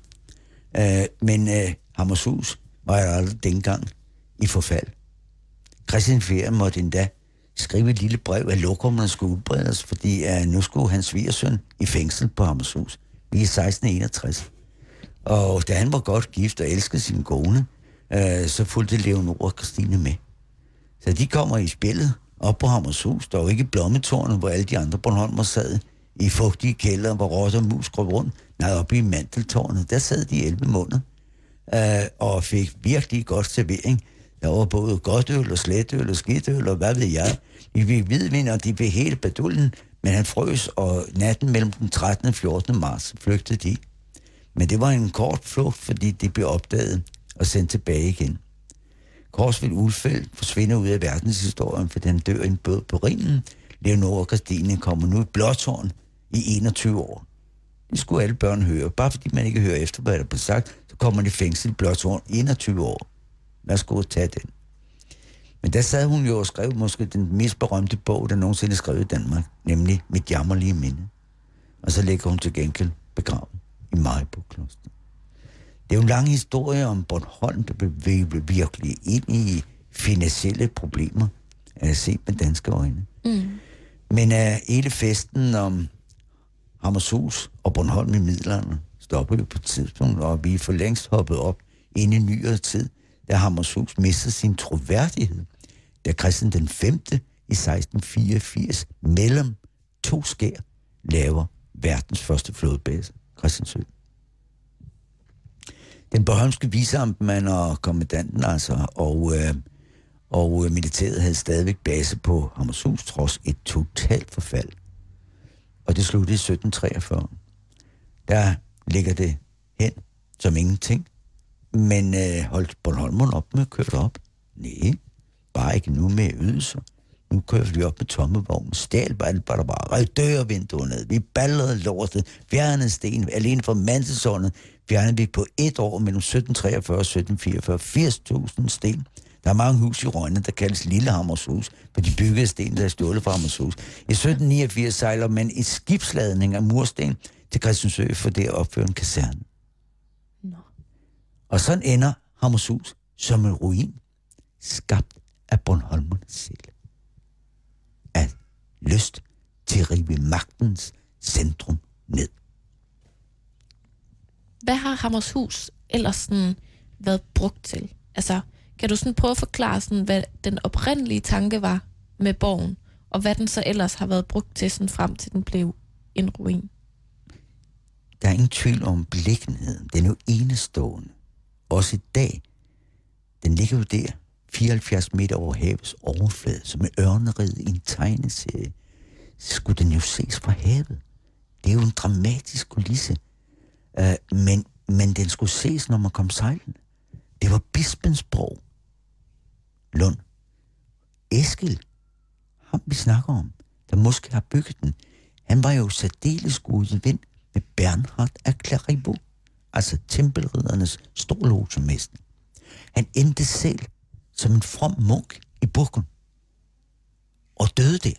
Speaker 4: Uh, men uh, Hammershus var jo aldrig dengang i forfald. Christian Fjern måtte endda skrive et lille brev, at lokummerne skulle udbredes, fordi uh, nu skulle hans svigersøn i fængsel på Hammershus. i 1661. Og da han var godt gift og elskede sin kone, øh, så fulgte Leonor og Christine med. Så de kommer i spillet op på Hammershus. Der var ikke blommetårnet, hvor alle de andre Bornholmer sad i fugtige kælder, hvor rotter og mus grøb rundt. Nej, oppe i manteltårnet, der sad de 11 måneder øh, og fik virkelig godt servering. Der var både godt øl og sletøl og skidtøl og hvad ved jeg. De fik hvidvin, og de blev hele bedullen, men han frøs, og natten mellem den 13. og 14. marts flygtede de. Men det var en kort flugt, fordi de blev opdaget og sendt tilbage igen. Korsvild Ulfeldt forsvinder ud af verdenshistorien, for den dør i en båd på Rhinen. Leonora og Christine kommer nu i blåtårn i 21 år. Det skulle alle børn høre. Bare fordi man ikke hører efter, hvad der blev sagt, kommer i fængsel i 21 år. Værsgo at tage den. Men der sad hun jo og skrev måske den mest berømte bog, der nogensinde er skrevet i Danmark, nemlig Mit jammerlige minde. Og så ligger hun til gengæld begravet i Majbo Kloster. Det er jo en lang historie om Bornholm, der blev virkelig ind i finansielle problemer, set med danske øjne.
Speaker 3: Mm.
Speaker 4: Men uh, hele festen om Hammershus og Bornholm i midlerne stopper jo på et tidspunkt, og vi er for længst hoppet op ind i nyere tid, da Hammershus mister sin troværdighed, da Christian den 5. i 1684 mellem to skær laver verdens første flådebase, Christiansø. Den bornholmske viseamtmand og kommandanten altså, og, øh, og øh, militæret havde stadigvæk base på Hammershus, trods et totalt forfald. Og det sluttede i 1743. Der ligger det hen som ingenting. Men øh, holdt Bornholmeren op med at køre det op? Nej, bare ikke nu med ydelser. Nu kører vi op med tomme vogn. Stjal bare bare, bare Røg dørvinduer ned. Vi ballede lortet. Fjernede sten. Alene fra Mansesåndet fjernede vi på et år mellem 1743 og 1744 80.000 sten. Der er mange hus i Rønne, der kaldes Lillehammershus, for de byggede sten, der er stjålet fra Hammershus. I 1789 sejler man et skibsladning af mursten til Christiansø for det at opføre en kaserne.
Speaker 3: Nå.
Speaker 4: Og sådan ender Hammershus som en ruin, skabt af Bornholmerne selv. Af lyst til at rive magtens centrum ned.
Speaker 3: Hvad har Hammershus ellers sådan været brugt til? Altså, kan du sådan prøve at forklare, sådan, hvad den oprindelige tanke var med borgen, og hvad den så ellers har været brugt til, sådan frem til den blev en ruin.
Speaker 4: Der er ingen tvivl om beliggenheden. Den er jo enestående. Også i dag. Den ligger jo der, 74 meter over havets overflade, som er ørnerid i en tegneserie. Skulle den jo ses fra havet. Det er jo en dramatisk kulisse. Uh, men, men den skulle ses, når man kom sejlende. Det var Bispensborg. Lund. Eskil, ham vi snakker om, der måske har bygget den, han var jo særdeles god i vind med Bernhard af Clairvaux, altså tempelriddernes storlogemester. Han endte selv som en from munk i Burgund og døde der.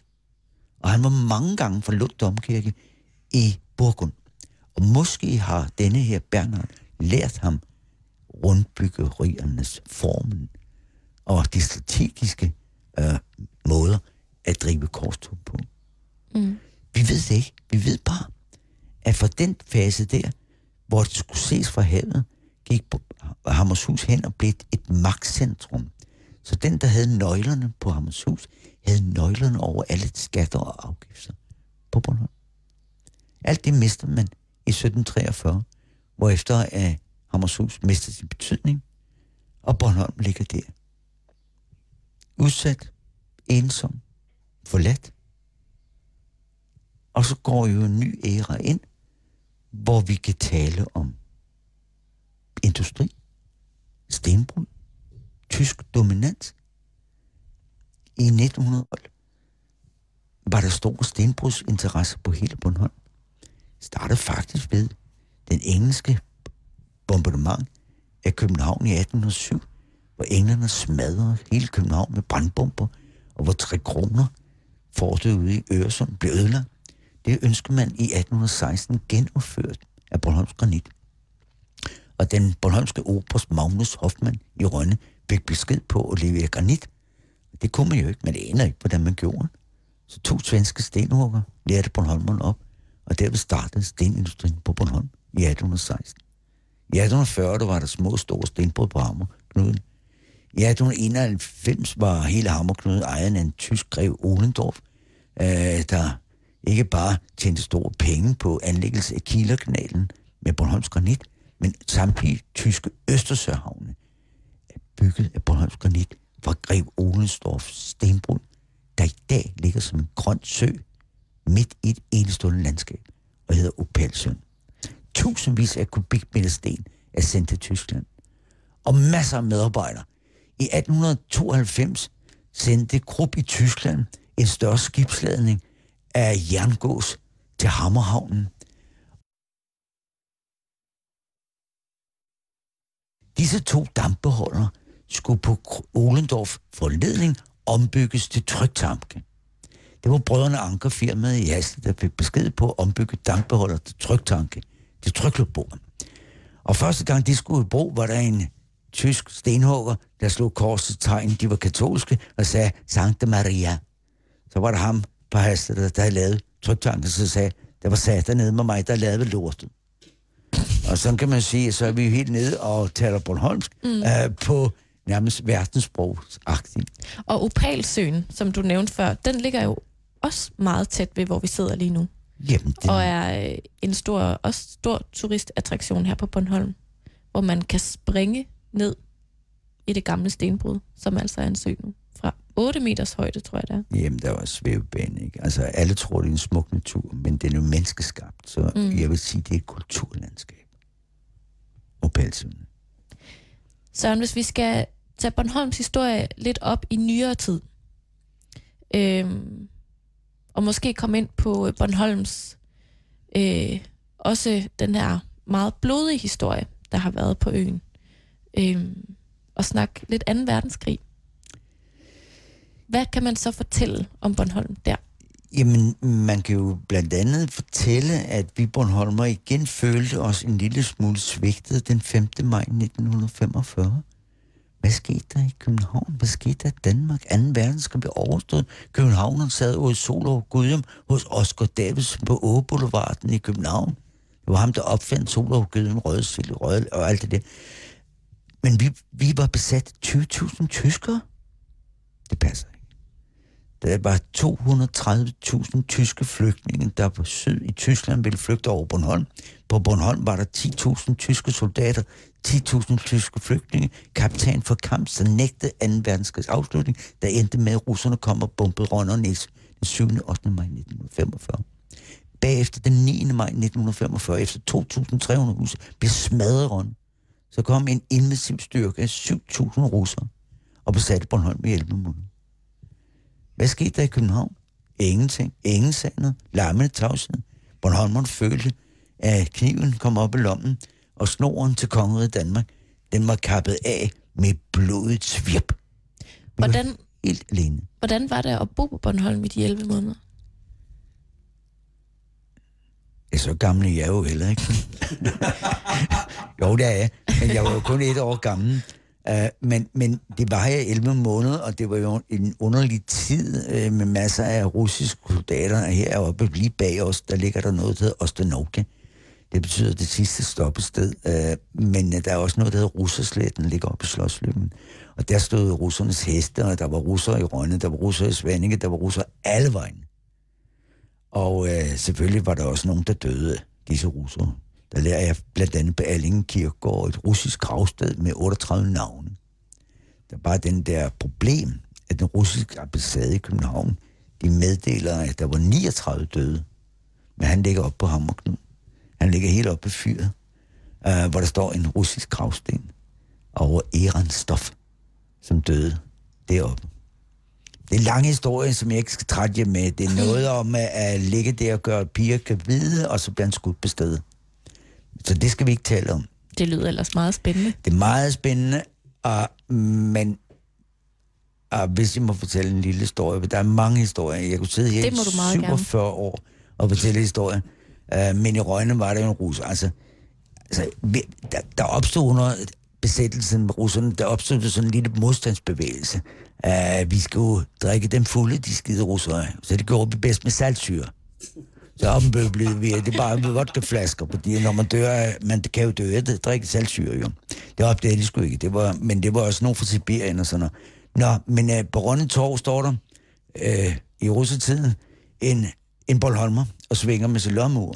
Speaker 4: Og han var mange gange for Lund Domkirke i Burgund. Og måske har denne her Bernhard lært ham rundbyggeriernes formen og de strategiske øh, måder at drive korstog på. Mm. Vi ved det ikke. Vi ved bare, at for den fase der, hvor det skulle ses fra havet, gik Hammershus hen og blev et magtcentrum. Så den, der havde nøglerne på Hammershus, havde nøglerne over alle skatter og afgifter på Bornholm. Alt det mister man i 1743, hvor efter at Hammershus mistede sin betydning, og Bornholm ligger der. Udsat, ensom, forladt. Og så går jo en ny æra ind, hvor vi kan tale om industri, stenbrud, tysk dominans. I 1900 var der stor stenbrudsinteresse på hele Bornholm. Startede faktisk ved den engelske bombardement af København i 1807, hvor englænderne smadrede hele København med brandbomber, og hvor tre kroner fortet ude i Øresund blev ødelagt. Det ønskede man i 1816 genopført af Bornholms Granit. Og den bornholmske operas Magnus Hoffmann i Rønne fik besked på at levere granit. Det kunne man jo ikke, men det aner ikke, hvordan man gjorde. Så to svenske stenhugger lærte Bornholmeren op, og derved startede stenindustrien på Bornholm i 1816. I 1840 der var der små store stenbrud på Hammerknuden. I 1891 var hele Hammerknuden ejet af en tysk grev Olendorf, øh, der ikke bare tjente store penge på anlæggelse af Kielerkanalen med Bornholms granit, men samtlige tyske Østersøhavne er bygget af Bornholms granit fra Grev Olensdorfs stenbrud, der i dag ligger som en grøn sø midt i et enestående landskab og hedder Opalsøen. Tusindvis af kubikmeter sten er sendt til Tyskland. Og masser af medarbejdere. I 1892 sendte Krupp i Tyskland en større skibsladning af jerngås til Hammerhavnen. Disse to dampbeholdere skulle på Olendorf forledning ombygges til tryktanke. Det var brødrene Ankerfirmaet i Hasle, der fik besked på at ombygge dampbeholder til tryktanke, til tryklubord. Og første gang de skulle i brug, var der en tysk stenhugger, der slog korsets tegn. De var katolske og sagde Sankte Maria. Så var der ham på Hasle, der, der havde lavet tryktanken, så sagde, der var sat nede med mig, der lavede lortet. Og så kan man sige, så er vi helt nede og taler Bornholmsk mm. øh, på nærmest verdenssprogsagtigt.
Speaker 3: Og Opalsøen, som du nævnte før, den ligger jo også meget tæt ved, hvor vi sidder lige nu.
Speaker 4: Jamen, det...
Speaker 3: Og er øh, en stor, også stor turistattraktion her på Bornholm, hvor man kan springe ned i det gamle stenbrud, som altså er en sø nu. Fra 8 meters højde, tror jeg det er.
Speaker 4: Jamen, der er også svævebane, ikke? Altså, alle tror, det er en smuk natur, men den er jo menneskeskabt, så mm. jeg vil sige, det er et kulturlandskab. Og Pelsøen.
Speaker 3: Søren, hvis vi skal tage Bornholms historie lidt op i nyere tid, øhm, og måske komme ind på Bornholms øh, også den her meget blodige historie, der har været på øen, øhm, og snakke lidt 2. verdenskrig. Hvad kan man så fortælle om Bornholm der?
Speaker 4: Jamen, man kan jo blandt andet fortælle, at vi Bornholmer igen følte os en lille smule svigtet den 5. maj 1945. Hvad skete der i København? Hvad skete der i Danmark? 2. verdenskrig blev overstået. København sad ude i Solov Gudhjem hos Oscar Davidsen på Åboulevarden i København. Det var ham, der opfandt Solov Gudhjem, Rødsild, Rød og alt det der. Men vi, vi var besat 20.000 tyskere. Det passer ikke. Der var 230.000 tyske flygtninge, der på syd i Tyskland ville flygte over Bornholm. På Bornholm var der 10.000 tyske soldater, 10.000 tyske flygtninge. Kaptajn for kamp, der nægtede 2. verdenskrigs afslutning, der endte med, at russerne kom og bombede Rønnerne den 7. og 8. maj 1945. Bagefter den 9. maj 1945, efter 2.300 huse, blev smadret rundt. Så kom en invasiv styrke af 7.000 russere og besatte Bornholm i 11 måneder. Hvad skete der i København? Ingenting. Ingen sagde noget. Lammende tavshed. Bornholmeren følte, at kniven kom op i lommen, og snoren til kongeriget Danmark, den var kappet af med blodet svirp.
Speaker 3: Hvordan,
Speaker 4: Helt alene.
Speaker 3: hvordan var det at bo på Bornholm i de 11 måneder?
Speaker 4: Ja, så gammel er jeg jo heller ikke. jo, det er jeg. Men jeg var jo kun et år gammel. Uh, men, men det var her 11 måneder, og det var jo en underlig tid uh, med masser af russiske soldater. Heroppe lige bag os, der ligger der noget, der hedder Ostanovka. Det betyder det sidste stoppested. Uh, øh, men uh, der er også noget, der hedder Russersletten, der ligger oppe i Slotsløben. Og der stod russernes heste, og der var russere i Rønne, der var russere i Svanninge, der var russere alle vejen. Og øh, selvfølgelig var der også nogen, der døde, disse russere. Der lærer jeg blandt andet på Allingen Kirkegård et russisk gravsted med 38 navne. Der er bare den der problem, at den russiske ambassade i København, de meddeler, at der var 39 døde. Men han ligger oppe på Hammerknud. Han ligger helt oppe på fyret, øh, hvor der står en russisk gravsten over Eran Stof, som døde deroppe. Det er en lang historie, som jeg ikke skal trætte jer med. Det er noget om at, at ligge der og gøre, at piger kan vide, og så bliver han skudt på stedet. Så det skal vi ikke tale om.
Speaker 3: Det lyder ellers meget spændende.
Speaker 4: Det er meget spændende, og, men og hvis jeg må fortælle en lille historie, der er mange historier. Jeg kunne sidde her i 47 gerne. år og fortælle historier. Uh, men i Rønne var der jo en rus. Altså, altså der, der opstod under besættelsen med russerne, der opstod der sådan en lille modstandsbevægelse. Uh, vi skulle drikke dem fulde, de skide russere. Så det gjorde vi bedst med saltsyre. Så ombøblede vi, det er bare med vodkaflasker, fordi når man dør, man kan jo dø af det, drikke saltsyre jo. Det opdagede de sgu ikke, det var, men det var også nogen fra Sibirien og sådan noget. Nå, men uh, på Rønne Torv står der uh, i russetiden en, en Bornholmer og svinger med sin lommeur.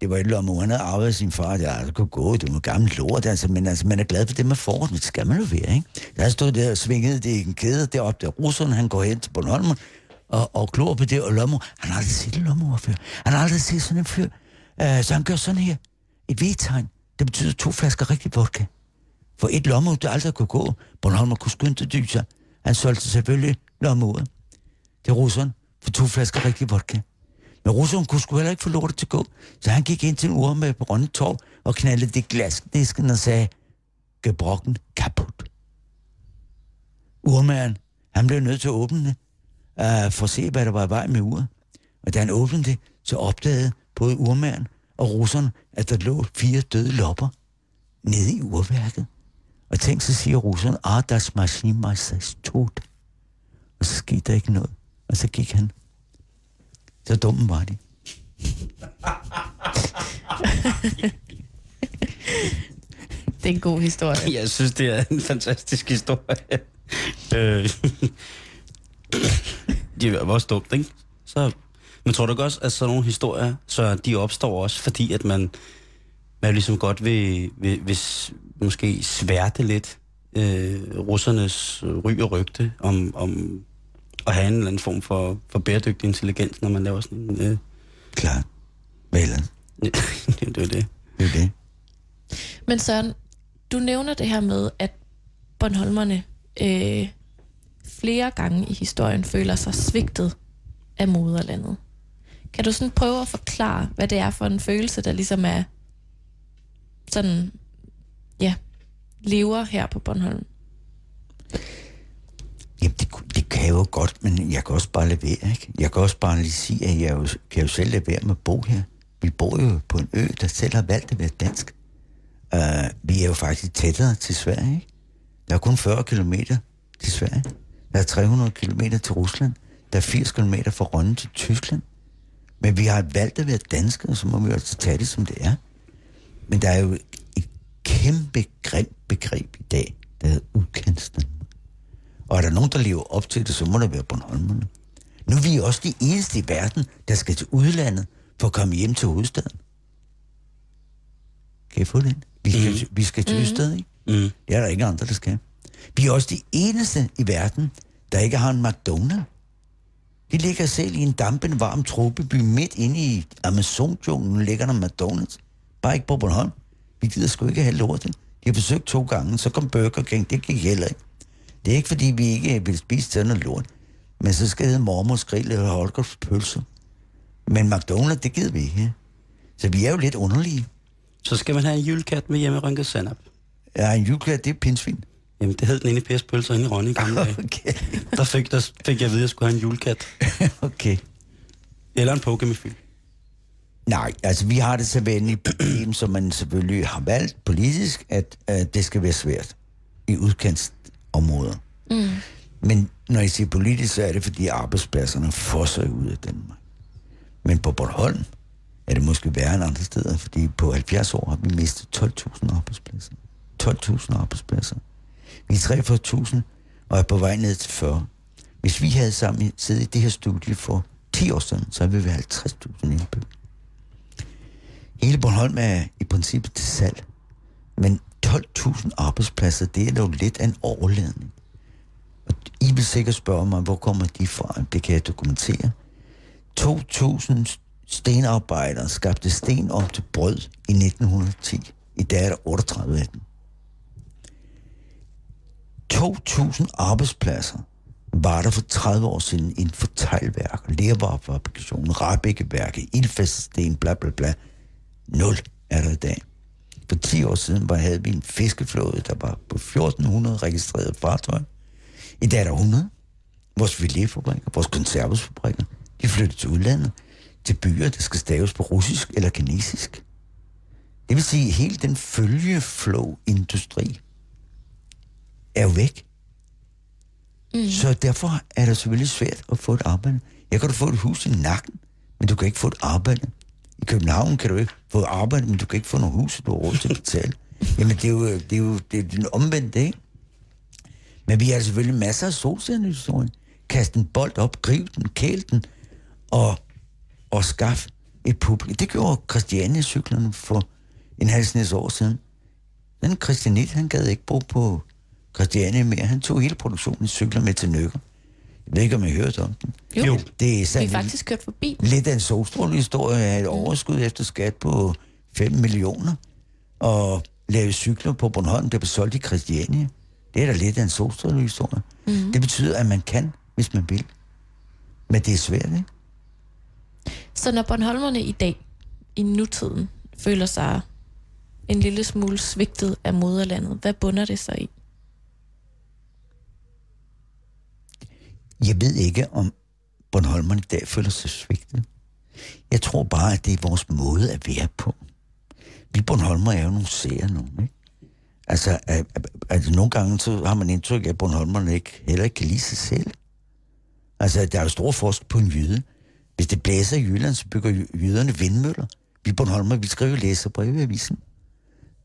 Speaker 4: Det var et lommeur, han havde arvet af sin far, det altså, kunne gå, det var gammel lort, altså, men altså, man er glad for det, man får, det skal man jo være, ikke? Der stod der og svingede det i en kæde, deroppe der russeren, han går hen til Bornholmer, og, og glor på det, og lommer. Han har aldrig set en lommer før. Han har aldrig set sådan en fyr. Øh, så han gør sådan her. Et V-tegn. Det betyder to flasker rigtig vodka. For et lommer, der aldrig kunne gå. Bornholmer kunne skynde til sig. Han solgte selvfølgelig lommeuret til russeren for to flasker rigtig vodka. Men russeren kunne sgu heller ikke få lortet til at gå. Så han gik ind til en ur med på Rønne Torv og knaldede det glasdisken og sagde, gebrokken kaput. Urmageren, han blev nødt til at åbne uh, for at se, hvad der var i vej med uret. Og da han åbnede det, så opdagede både urmageren og russerne, at der lå fire døde lopper nede i urværket. Og tænk, så siger russerne, ah, das ist tot. Og så skete der ikke noget. Og så gik han. Så dumme var de.
Speaker 3: Det er en god historie.
Speaker 2: Jeg synes, det er en fantastisk historie. øh, det var også dumt, ikke? Så, men tror du også, at sådan nogle historier, så de opstår også, fordi at man, man ligesom godt vil, vil, vil måske sværte lidt øh, russernes ry og rygte om, om at have en eller anden form for, for bæredygtig intelligens, når man laver sådan en... Øh,
Speaker 4: Klart. Hvad ellers?
Speaker 2: det er det.
Speaker 4: Det er det.
Speaker 3: Men Søren, du nævner det her med, at Bornholmerne øh, flere gange i historien føler sig svigtet af moderlandet. Kan du sådan prøve at forklare, hvad det er for en følelse, der ligesom er sådan, ja, lever her på Bornholm?
Speaker 4: Jamen, det, det kan jeg jo godt, men jeg kan også bare lade være, ikke? Jeg kan også bare lige sige, at jeg jo, kan jo selv lade være med at bo her. Vi bor jo på en ø, der selv har valgt at være dansk. Uh, vi er jo faktisk tættere til Sverige, ikke? Der er kun 40 km til Sverige. Der er 300 km til Rusland. Der er 80 km fra Rønne til Tyskland. Men vi har valgt at være danske, og så må vi jo altså tage det, som det er. Men der er jo et kæmpe grimt begreb i dag, der hedder udkantsdanmark. Og er der nogen, der lever op til det, så må der være Bornholmerne. Nu er vi også de eneste i verden, der skal til udlandet for at komme hjem til hovedstaden. Kan I få den? Vi skal, mm. vi skal til hovedstaden, ikke?
Speaker 2: Mm.
Speaker 4: Det er der ikke andre, der skal. Vi er også de eneste i verden, der ikke har en McDonald's. De ligger selv i en dampende varm tropeby midt inde i Amazon-junglen, ligger der McDonald's. Bare ikke på Bornholm. Vi gider sgu ikke have lortet. De har forsøgt to gange, så kom Burger King, det gik heller ikke. Det er ikke, fordi vi ikke vil spise sådan noget lort. Men så skal det hedde mormors grill eller Holgers pølser. Men McDonald's, det gider vi ikke. Så vi er jo lidt underlige.
Speaker 2: Så skal man have en julekat med hjemmerynket sandap.
Speaker 4: Ja, en juleklat, det er pindsvin.
Speaker 2: Jamen, det hed den inde i PS Pølser inde i Rønne i gamle dage.
Speaker 4: Okay.
Speaker 2: Der fik, der fik jeg at vide, at jeg skulle have en julekat.
Speaker 4: okay.
Speaker 2: Eller en pokemifyld.
Speaker 4: Nej, altså vi har det sædvanlige problem, som man selvfølgelig har valgt politisk, at, at det skal være svært i udkantsområder. Mm. Men når jeg siger politisk, så er det fordi arbejdspladserne fosser ud af Danmark. Men på Bornholm er det måske værre end andre steder, fordi på 70 år har vi mistet 12.000 arbejdspladser. 12.000 arbejdspladser. Vi er 43.000 og er på vej ned til 40. Hvis vi havde sammen siddet i det her studie for 10 år siden, så ville vi være 50.000 indbyggere. Hele Bornholm er i princippet til salg. Men 12.000 arbejdspladser, det er dog lidt af en overladning. Og I vil sikkert spørge mig, hvor kommer de fra? Det kan jeg dokumentere. 2.000 stenarbejdere skabte sten om til brød i 1910. I dag er der 38 af dem. 2.000 arbejdspladser var der for 30 år siden inden for teglværk, lervarefabrikation, rabækkeværke, ildfaststen, bla bla bla. Nul er der i dag. For 10 år siden var, havde vi en fiskeflåde, der var på 1400 registrerede fartøjer. I dag er der 100. Vores filetfabrikker, vores konservesfabrikker, de flytter til udlandet, til byer, der skal staves på russisk eller kinesisk. Det vil sige, at hele den følgeflow-industri er jo væk. Mm. Så derfor er det selvfølgelig svært at få et arbejde. Jeg kan du få et hus i nakken, men du kan ikke få et arbejde. I København kan du ikke få et arbejde, men du kan ikke få noget hus, du har råd til at betale. Jamen, det er jo, det er jo det er den omvendte, ikke? Men vi har selvfølgelig masser af solcellehistorien. Kast en bold op, griv den, kæl den, og, og skaf et publikum. Det gjorde Christiania-cyklerne for en halv snes år siden. Den Christianit, han gad ikke bo på Christiania mere. Han tog hele produktionen i cykler med til Nøkker. Jeg ved ikke, om I har hørt om den.
Speaker 3: Jo,
Speaker 2: Jo.
Speaker 4: Det er
Speaker 3: vi er
Speaker 4: sandt.
Speaker 3: faktisk kørt forbi.
Speaker 4: Lidt af en solstrålehistorie af et overskud efter skat på 5 millioner. Og lave cykler på Bornholm, der blev solgt i Christiania. Det er da lidt af en solstrålehistorie. Mm. Det betyder, at man kan, hvis man vil. Men det er svært, ikke?
Speaker 3: Så når Bornholmerne i dag, i nutiden, føler sig en lille smule svigtet af moderlandet, hvad bunder det så i?
Speaker 4: Jeg ved ikke, om Bornholmerne i dag føler sig svigtet. Jeg tror bare, at det er vores måde at være på. Vi Bornholmer er jo nogle seere nogen, ikke? Altså, at, at, at nogle gange så har man indtryk af, at Bornholmerne ikke, heller ikke kan lide sig selv. Altså, der er jo stor forskel på en jyde. Hvis det blæser i Jylland, så bygger jyderne vindmøller. Vi Bornholmer, vi skriver læserbrev i avisen.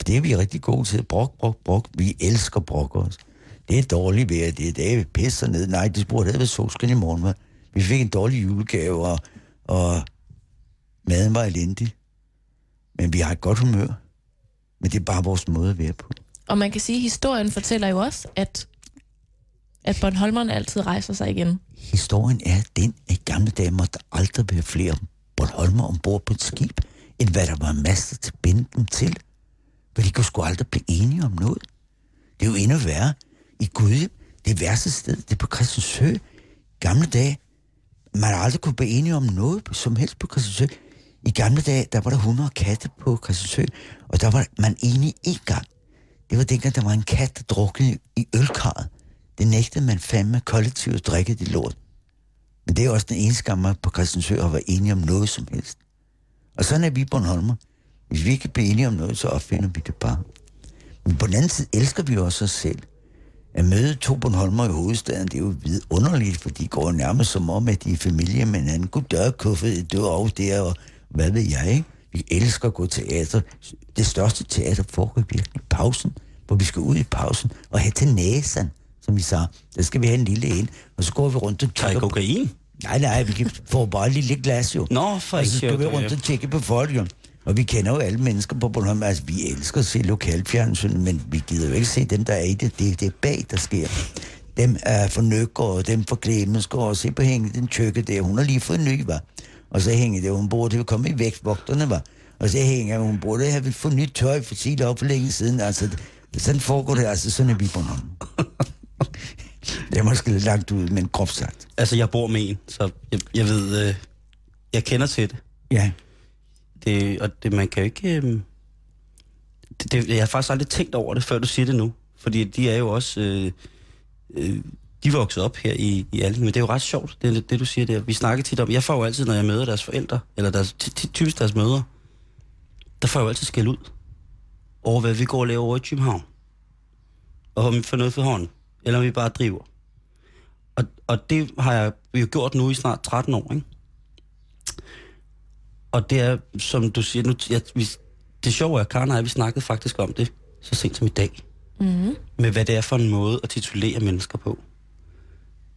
Speaker 4: Det er vi rigtig gode til. Brok, brok, brok. Vi elsker brok også. Det er dårligt vejr, det er dage, vi pisser ned. Nej, det burde have været solskin i morgen, hva'? Vi fik en dårlig julegave, og, og maden var elendig. Men vi har et godt humør. Men det er bare vores måde at være på.
Speaker 3: Og man kan sige, at historien fortæller jo også, at, at Bornholmerne altid rejser sig igen.
Speaker 4: Historien er den, at i gamle dage måtte der aldrig være flere Bornholmer ombord på et skib, end hvad der var master til at binde dem til. For de kunne sgu aldrig blive enige om noget. Det er jo endnu værre. I Gudhjem, det værste sted, det er på Christiansø. Gamle dage, man har aldrig kunne blive enige om noget som helst på Christiansø. I gamle dage, der var der 100 katte på Christiansø, og der var man enige én gang. Det var dengang, der var en kat, der druknede i ølkarret. Det nægtede man fandme kollektivt at drikke det lort. Men det er også den eneste gang, man på Christiansø har været enige om noget som helst. Og sådan er vi Bornholmer. Hvis vi ikke bliver enige om noget, så opfinder vi det bare. Men på den anden side elsker vi også os selv. At møde to Bornholmer i hovedstaden, det er jo vidunderligt, for de går nærmest som om, at de er familie med hinanden. Goddag, kuffet, du er over der, og hvad ved jeg, ikke? Vi elsker at gå teater. Det største teater foregår virkelig i pausen, hvor vi skal ud i pausen og have til næsen, som vi sagde. Der skal vi have en lille en, og så går vi rundt og på...
Speaker 2: kokain?
Speaker 4: Nej, nej, vi kan få bare et lille glas jo.
Speaker 2: Nå, for
Speaker 4: Og så skal vi rundt og tjekke på folk jo. Og vi kender jo alle mennesker på Bornholm. Altså, vi elsker at se lokalfjernsyn, men vi gider jo ikke se dem, der er i det. Det er det bag, der sker. Dem er for og dem for Klemensgaard, og se på hænge den tøkke der. Hun har lige fået en ny, var. Og så hænger det, hun burde komme i vægtvogterne, var. Og så hænger hun burde have fået nyt tøj for sige op for længe siden. Altså, sådan foregår det, altså sådan er vi på Bornholm. det er måske lidt langt ud, men groft sagt.
Speaker 2: Altså, jeg bor med en, så jeg, jeg ved, øh, jeg kender til det.
Speaker 4: Ja
Speaker 2: det og det, man kan jo ikke... Øh, det, det, jeg har faktisk aldrig tænkt over det, før du siger det nu. Fordi de er jo også... Øh, øh, de er vokset op her i, i Alling, men det er jo ret sjovt, det, det du siger der. Vi snakker tit om... Jeg får jo altid, når jeg møder deres forældre, eller deres, typisk deres mødre, der får jeg jo altid skæld ud over, hvad vi går og laver over i København. Og om vi får noget for hånden, eller om vi bare driver. Og, og det har jeg jo gjort nu i snart 13 år, ikke? Og det er, som du siger, nu, jeg, vi, det sjove er, at Karen og jeg, vi snakkede faktisk om det så sent som i dag. Mm. Med hvad det er for en måde at titulere mennesker på.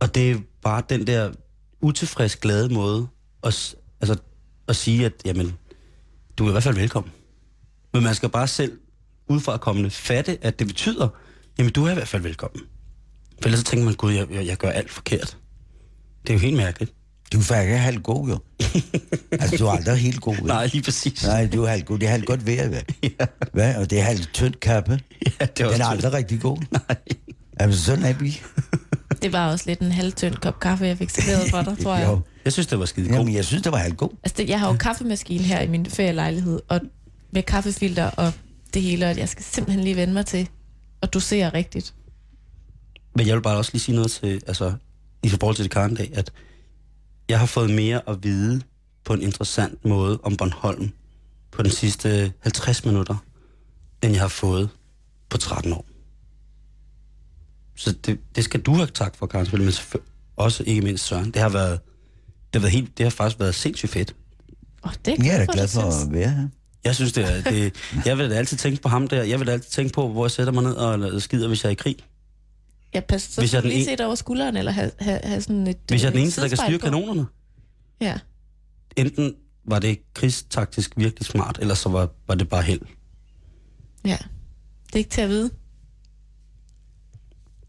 Speaker 2: Og det er bare den der utilfreds glade måde at, altså, at sige, at jamen, du er i hvert fald velkommen. Men man skal bare selv udefra kommende fatte, at det betyder, jamen du er i hvert fald velkommen. For ellers så tænker man, gud, jeg, jeg, jeg gør alt forkert. Det er jo helt mærkeligt.
Speaker 4: Du er faktisk halvt god, jo. altså, du er aldrig helt god. vel?
Speaker 2: Nej, lige præcis.
Speaker 4: Nej, du er halvt god. Det er halvt godt vejr, hvad?
Speaker 2: Ja,
Speaker 4: hvad? Og det er halvt tynd kappe.
Speaker 2: ja, det er også
Speaker 4: Den er aldrig rigtig god.
Speaker 2: Nej.
Speaker 4: Altså, sådan er vi.
Speaker 3: Det var også lidt en halvtynd kop kaffe, jeg fik serveret for dig, tror jeg.
Speaker 4: Jo.
Speaker 2: Jeg synes, det var skide godt.
Speaker 4: Jamen, jeg synes, det var halvt god.
Speaker 3: Altså, det, jeg har jo kaffemaskine her i min ferielejlighed, og med kaffefilter og det hele, og jeg skal simpelthen lige vende mig til at dosere rigtigt.
Speaker 2: Men jeg vil bare også lige sige noget til, altså, i forhold til det Karen dag, at jeg har fået mere at vide på en interessant måde om Bornholm på den sidste 50 minutter, end jeg har fået på 13 år. Så det, det skal du have tak for, Karen, men også ikke mindst Søren. Det har været, det har, været helt, det har faktisk været sindssygt fedt.
Speaker 3: Oh, det er
Speaker 4: Jeg er da glad for at være her.
Speaker 2: Jeg synes, det er... Det, jeg vil da altid tænke på ham der. Jeg vil da altid tænke på, hvor jeg sætter mig ned og skider, hvis jeg er i krig.
Speaker 3: Ja, pas, så
Speaker 2: Hvis jeg
Speaker 3: lige
Speaker 2: en-
Speaker 3: se dig over skulderen, eller have, have, have sådan et
Speaker 2: Hvis jeg er den eneste, der kan styre
Speaker 3: på.
Speaker 2: kanonerne.
Speaker 3: Ja.
Speaker 2: enten var det krigstaktisk virkelig smart, eller så var, var det bare held.
Speaker 3: ja. Det er ikke til at vide.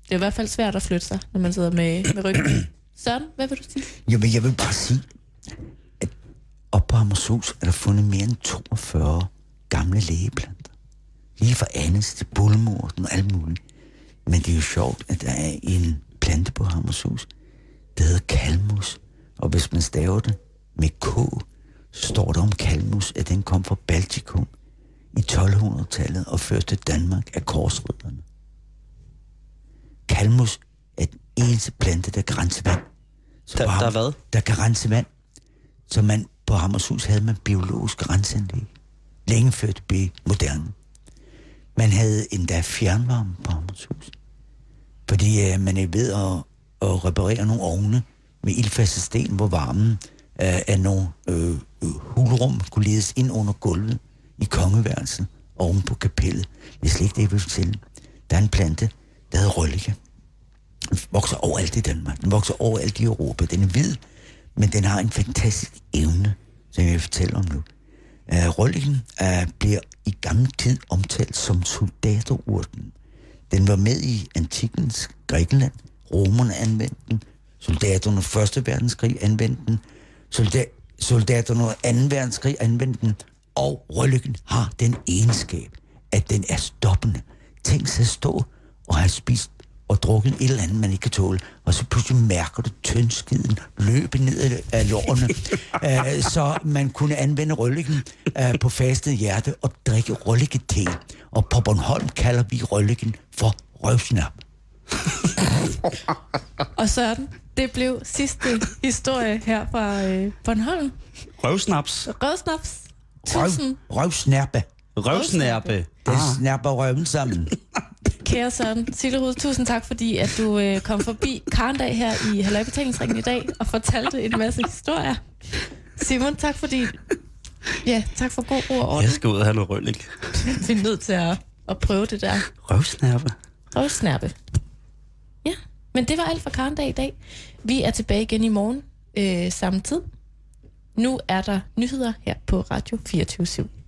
Speaker 3: Det er i hvert fald svært at flytte sig, når man sidder med, med ryggen. Søren, hvad vil du sige?
Speaker 4: Jamen, jeg vil bare sige, at op på Hammershus er der fundet mere end 42 gamle lægeplanter. Lige fra Annes til Bullemorten og alt muligt. Men det er jo sjovt, at der er en plante på Hammershus, der hedder kalmus. Og hvis man staver det med K, så står der om kalmus, at den kom fra Baltikum i 1200-tallet og førte til Danmark af korsrydderne. Kalmus er den eneste plante, der kan rense vand. Så
Speaker 2: Der-
Speaker 4: på
Speaker 2: der er hvad?
Speaker 4: Der kan rense vand. Så man, på Hammershus havde man biologisk renseanlæg. Længe før det blev moderne. Man havde endda fjernvarme på Hammershus. Fordi øh, man er ved at, at reparere nogle ovne med ildfaste sten, hvor varmen øh, af nogle øh, øh, hulrum kunne ledes ind under gulvet i kongeværelset oven på kapellet. Det er slet ikke det, jeg vil fortælle. Der er en plante, der hedder røllike. Den vokser overalt i Danmark. Den vokser overalt i Europa. Den er hvid, men den har en fantastisk evne, som jeg vil fortælle om nu. Øh, uh, Rølligen uh, øh, bliver i gammel tid omtalt som soldaterurten. Den var med i antikkens Grækenland. Romerne anvendte den. Soldaterne under 1. verdenskrig anvendte den. Solda- soldaterne under 2. verdenskrig anvendte den. Og rødlykken har den egenskab, at den er stoppende. Tænk sig at stå og have spist og drukket et eller andet, man ikke kan tåle, og så pludselig mærker du tyndskiden løbe ned af- lårene, uh, så man kunne anvende røllyggen uh, på fastet hjerte og drikke røllike-te. Og på Bornholm kalder vi røllyggen for røvsnap.
Speaker 3: Og Søren, det blev sidste historie her fra øh, Bornholm.
Speaker 2: Røvsnaps.
Speaker 3: Rødsnaps.
Speaker 4: Røv,
Speaker 3: Tusind
Speaker 4: røvsnærpe.
Speaker 2: Røvsnærpe.
Speaker 4: Den ah. snapper røven sammen.
Speaker 3: kære Søren Sillerud, tusind tak, fordi at du øh, kom forbi Karndag her i Halvøjbetalingsringen i dag og fortalte en masse historier. Simon, tak fordi... Ja, tak for god ro og orden.
Speaker 2: Jeg skal ud og have noget røllik.
Speaker 3: Vi er nødt til at, at prøve det der.
Speaker 2: Røvsnærpe.
Speaker 3: Røvsnærpe. Ja, men det var alt for Karndag i dag. Vi er tilbage igen i morgen. øh, samme tid. Nu er der nyheder her på Radio 24 /7.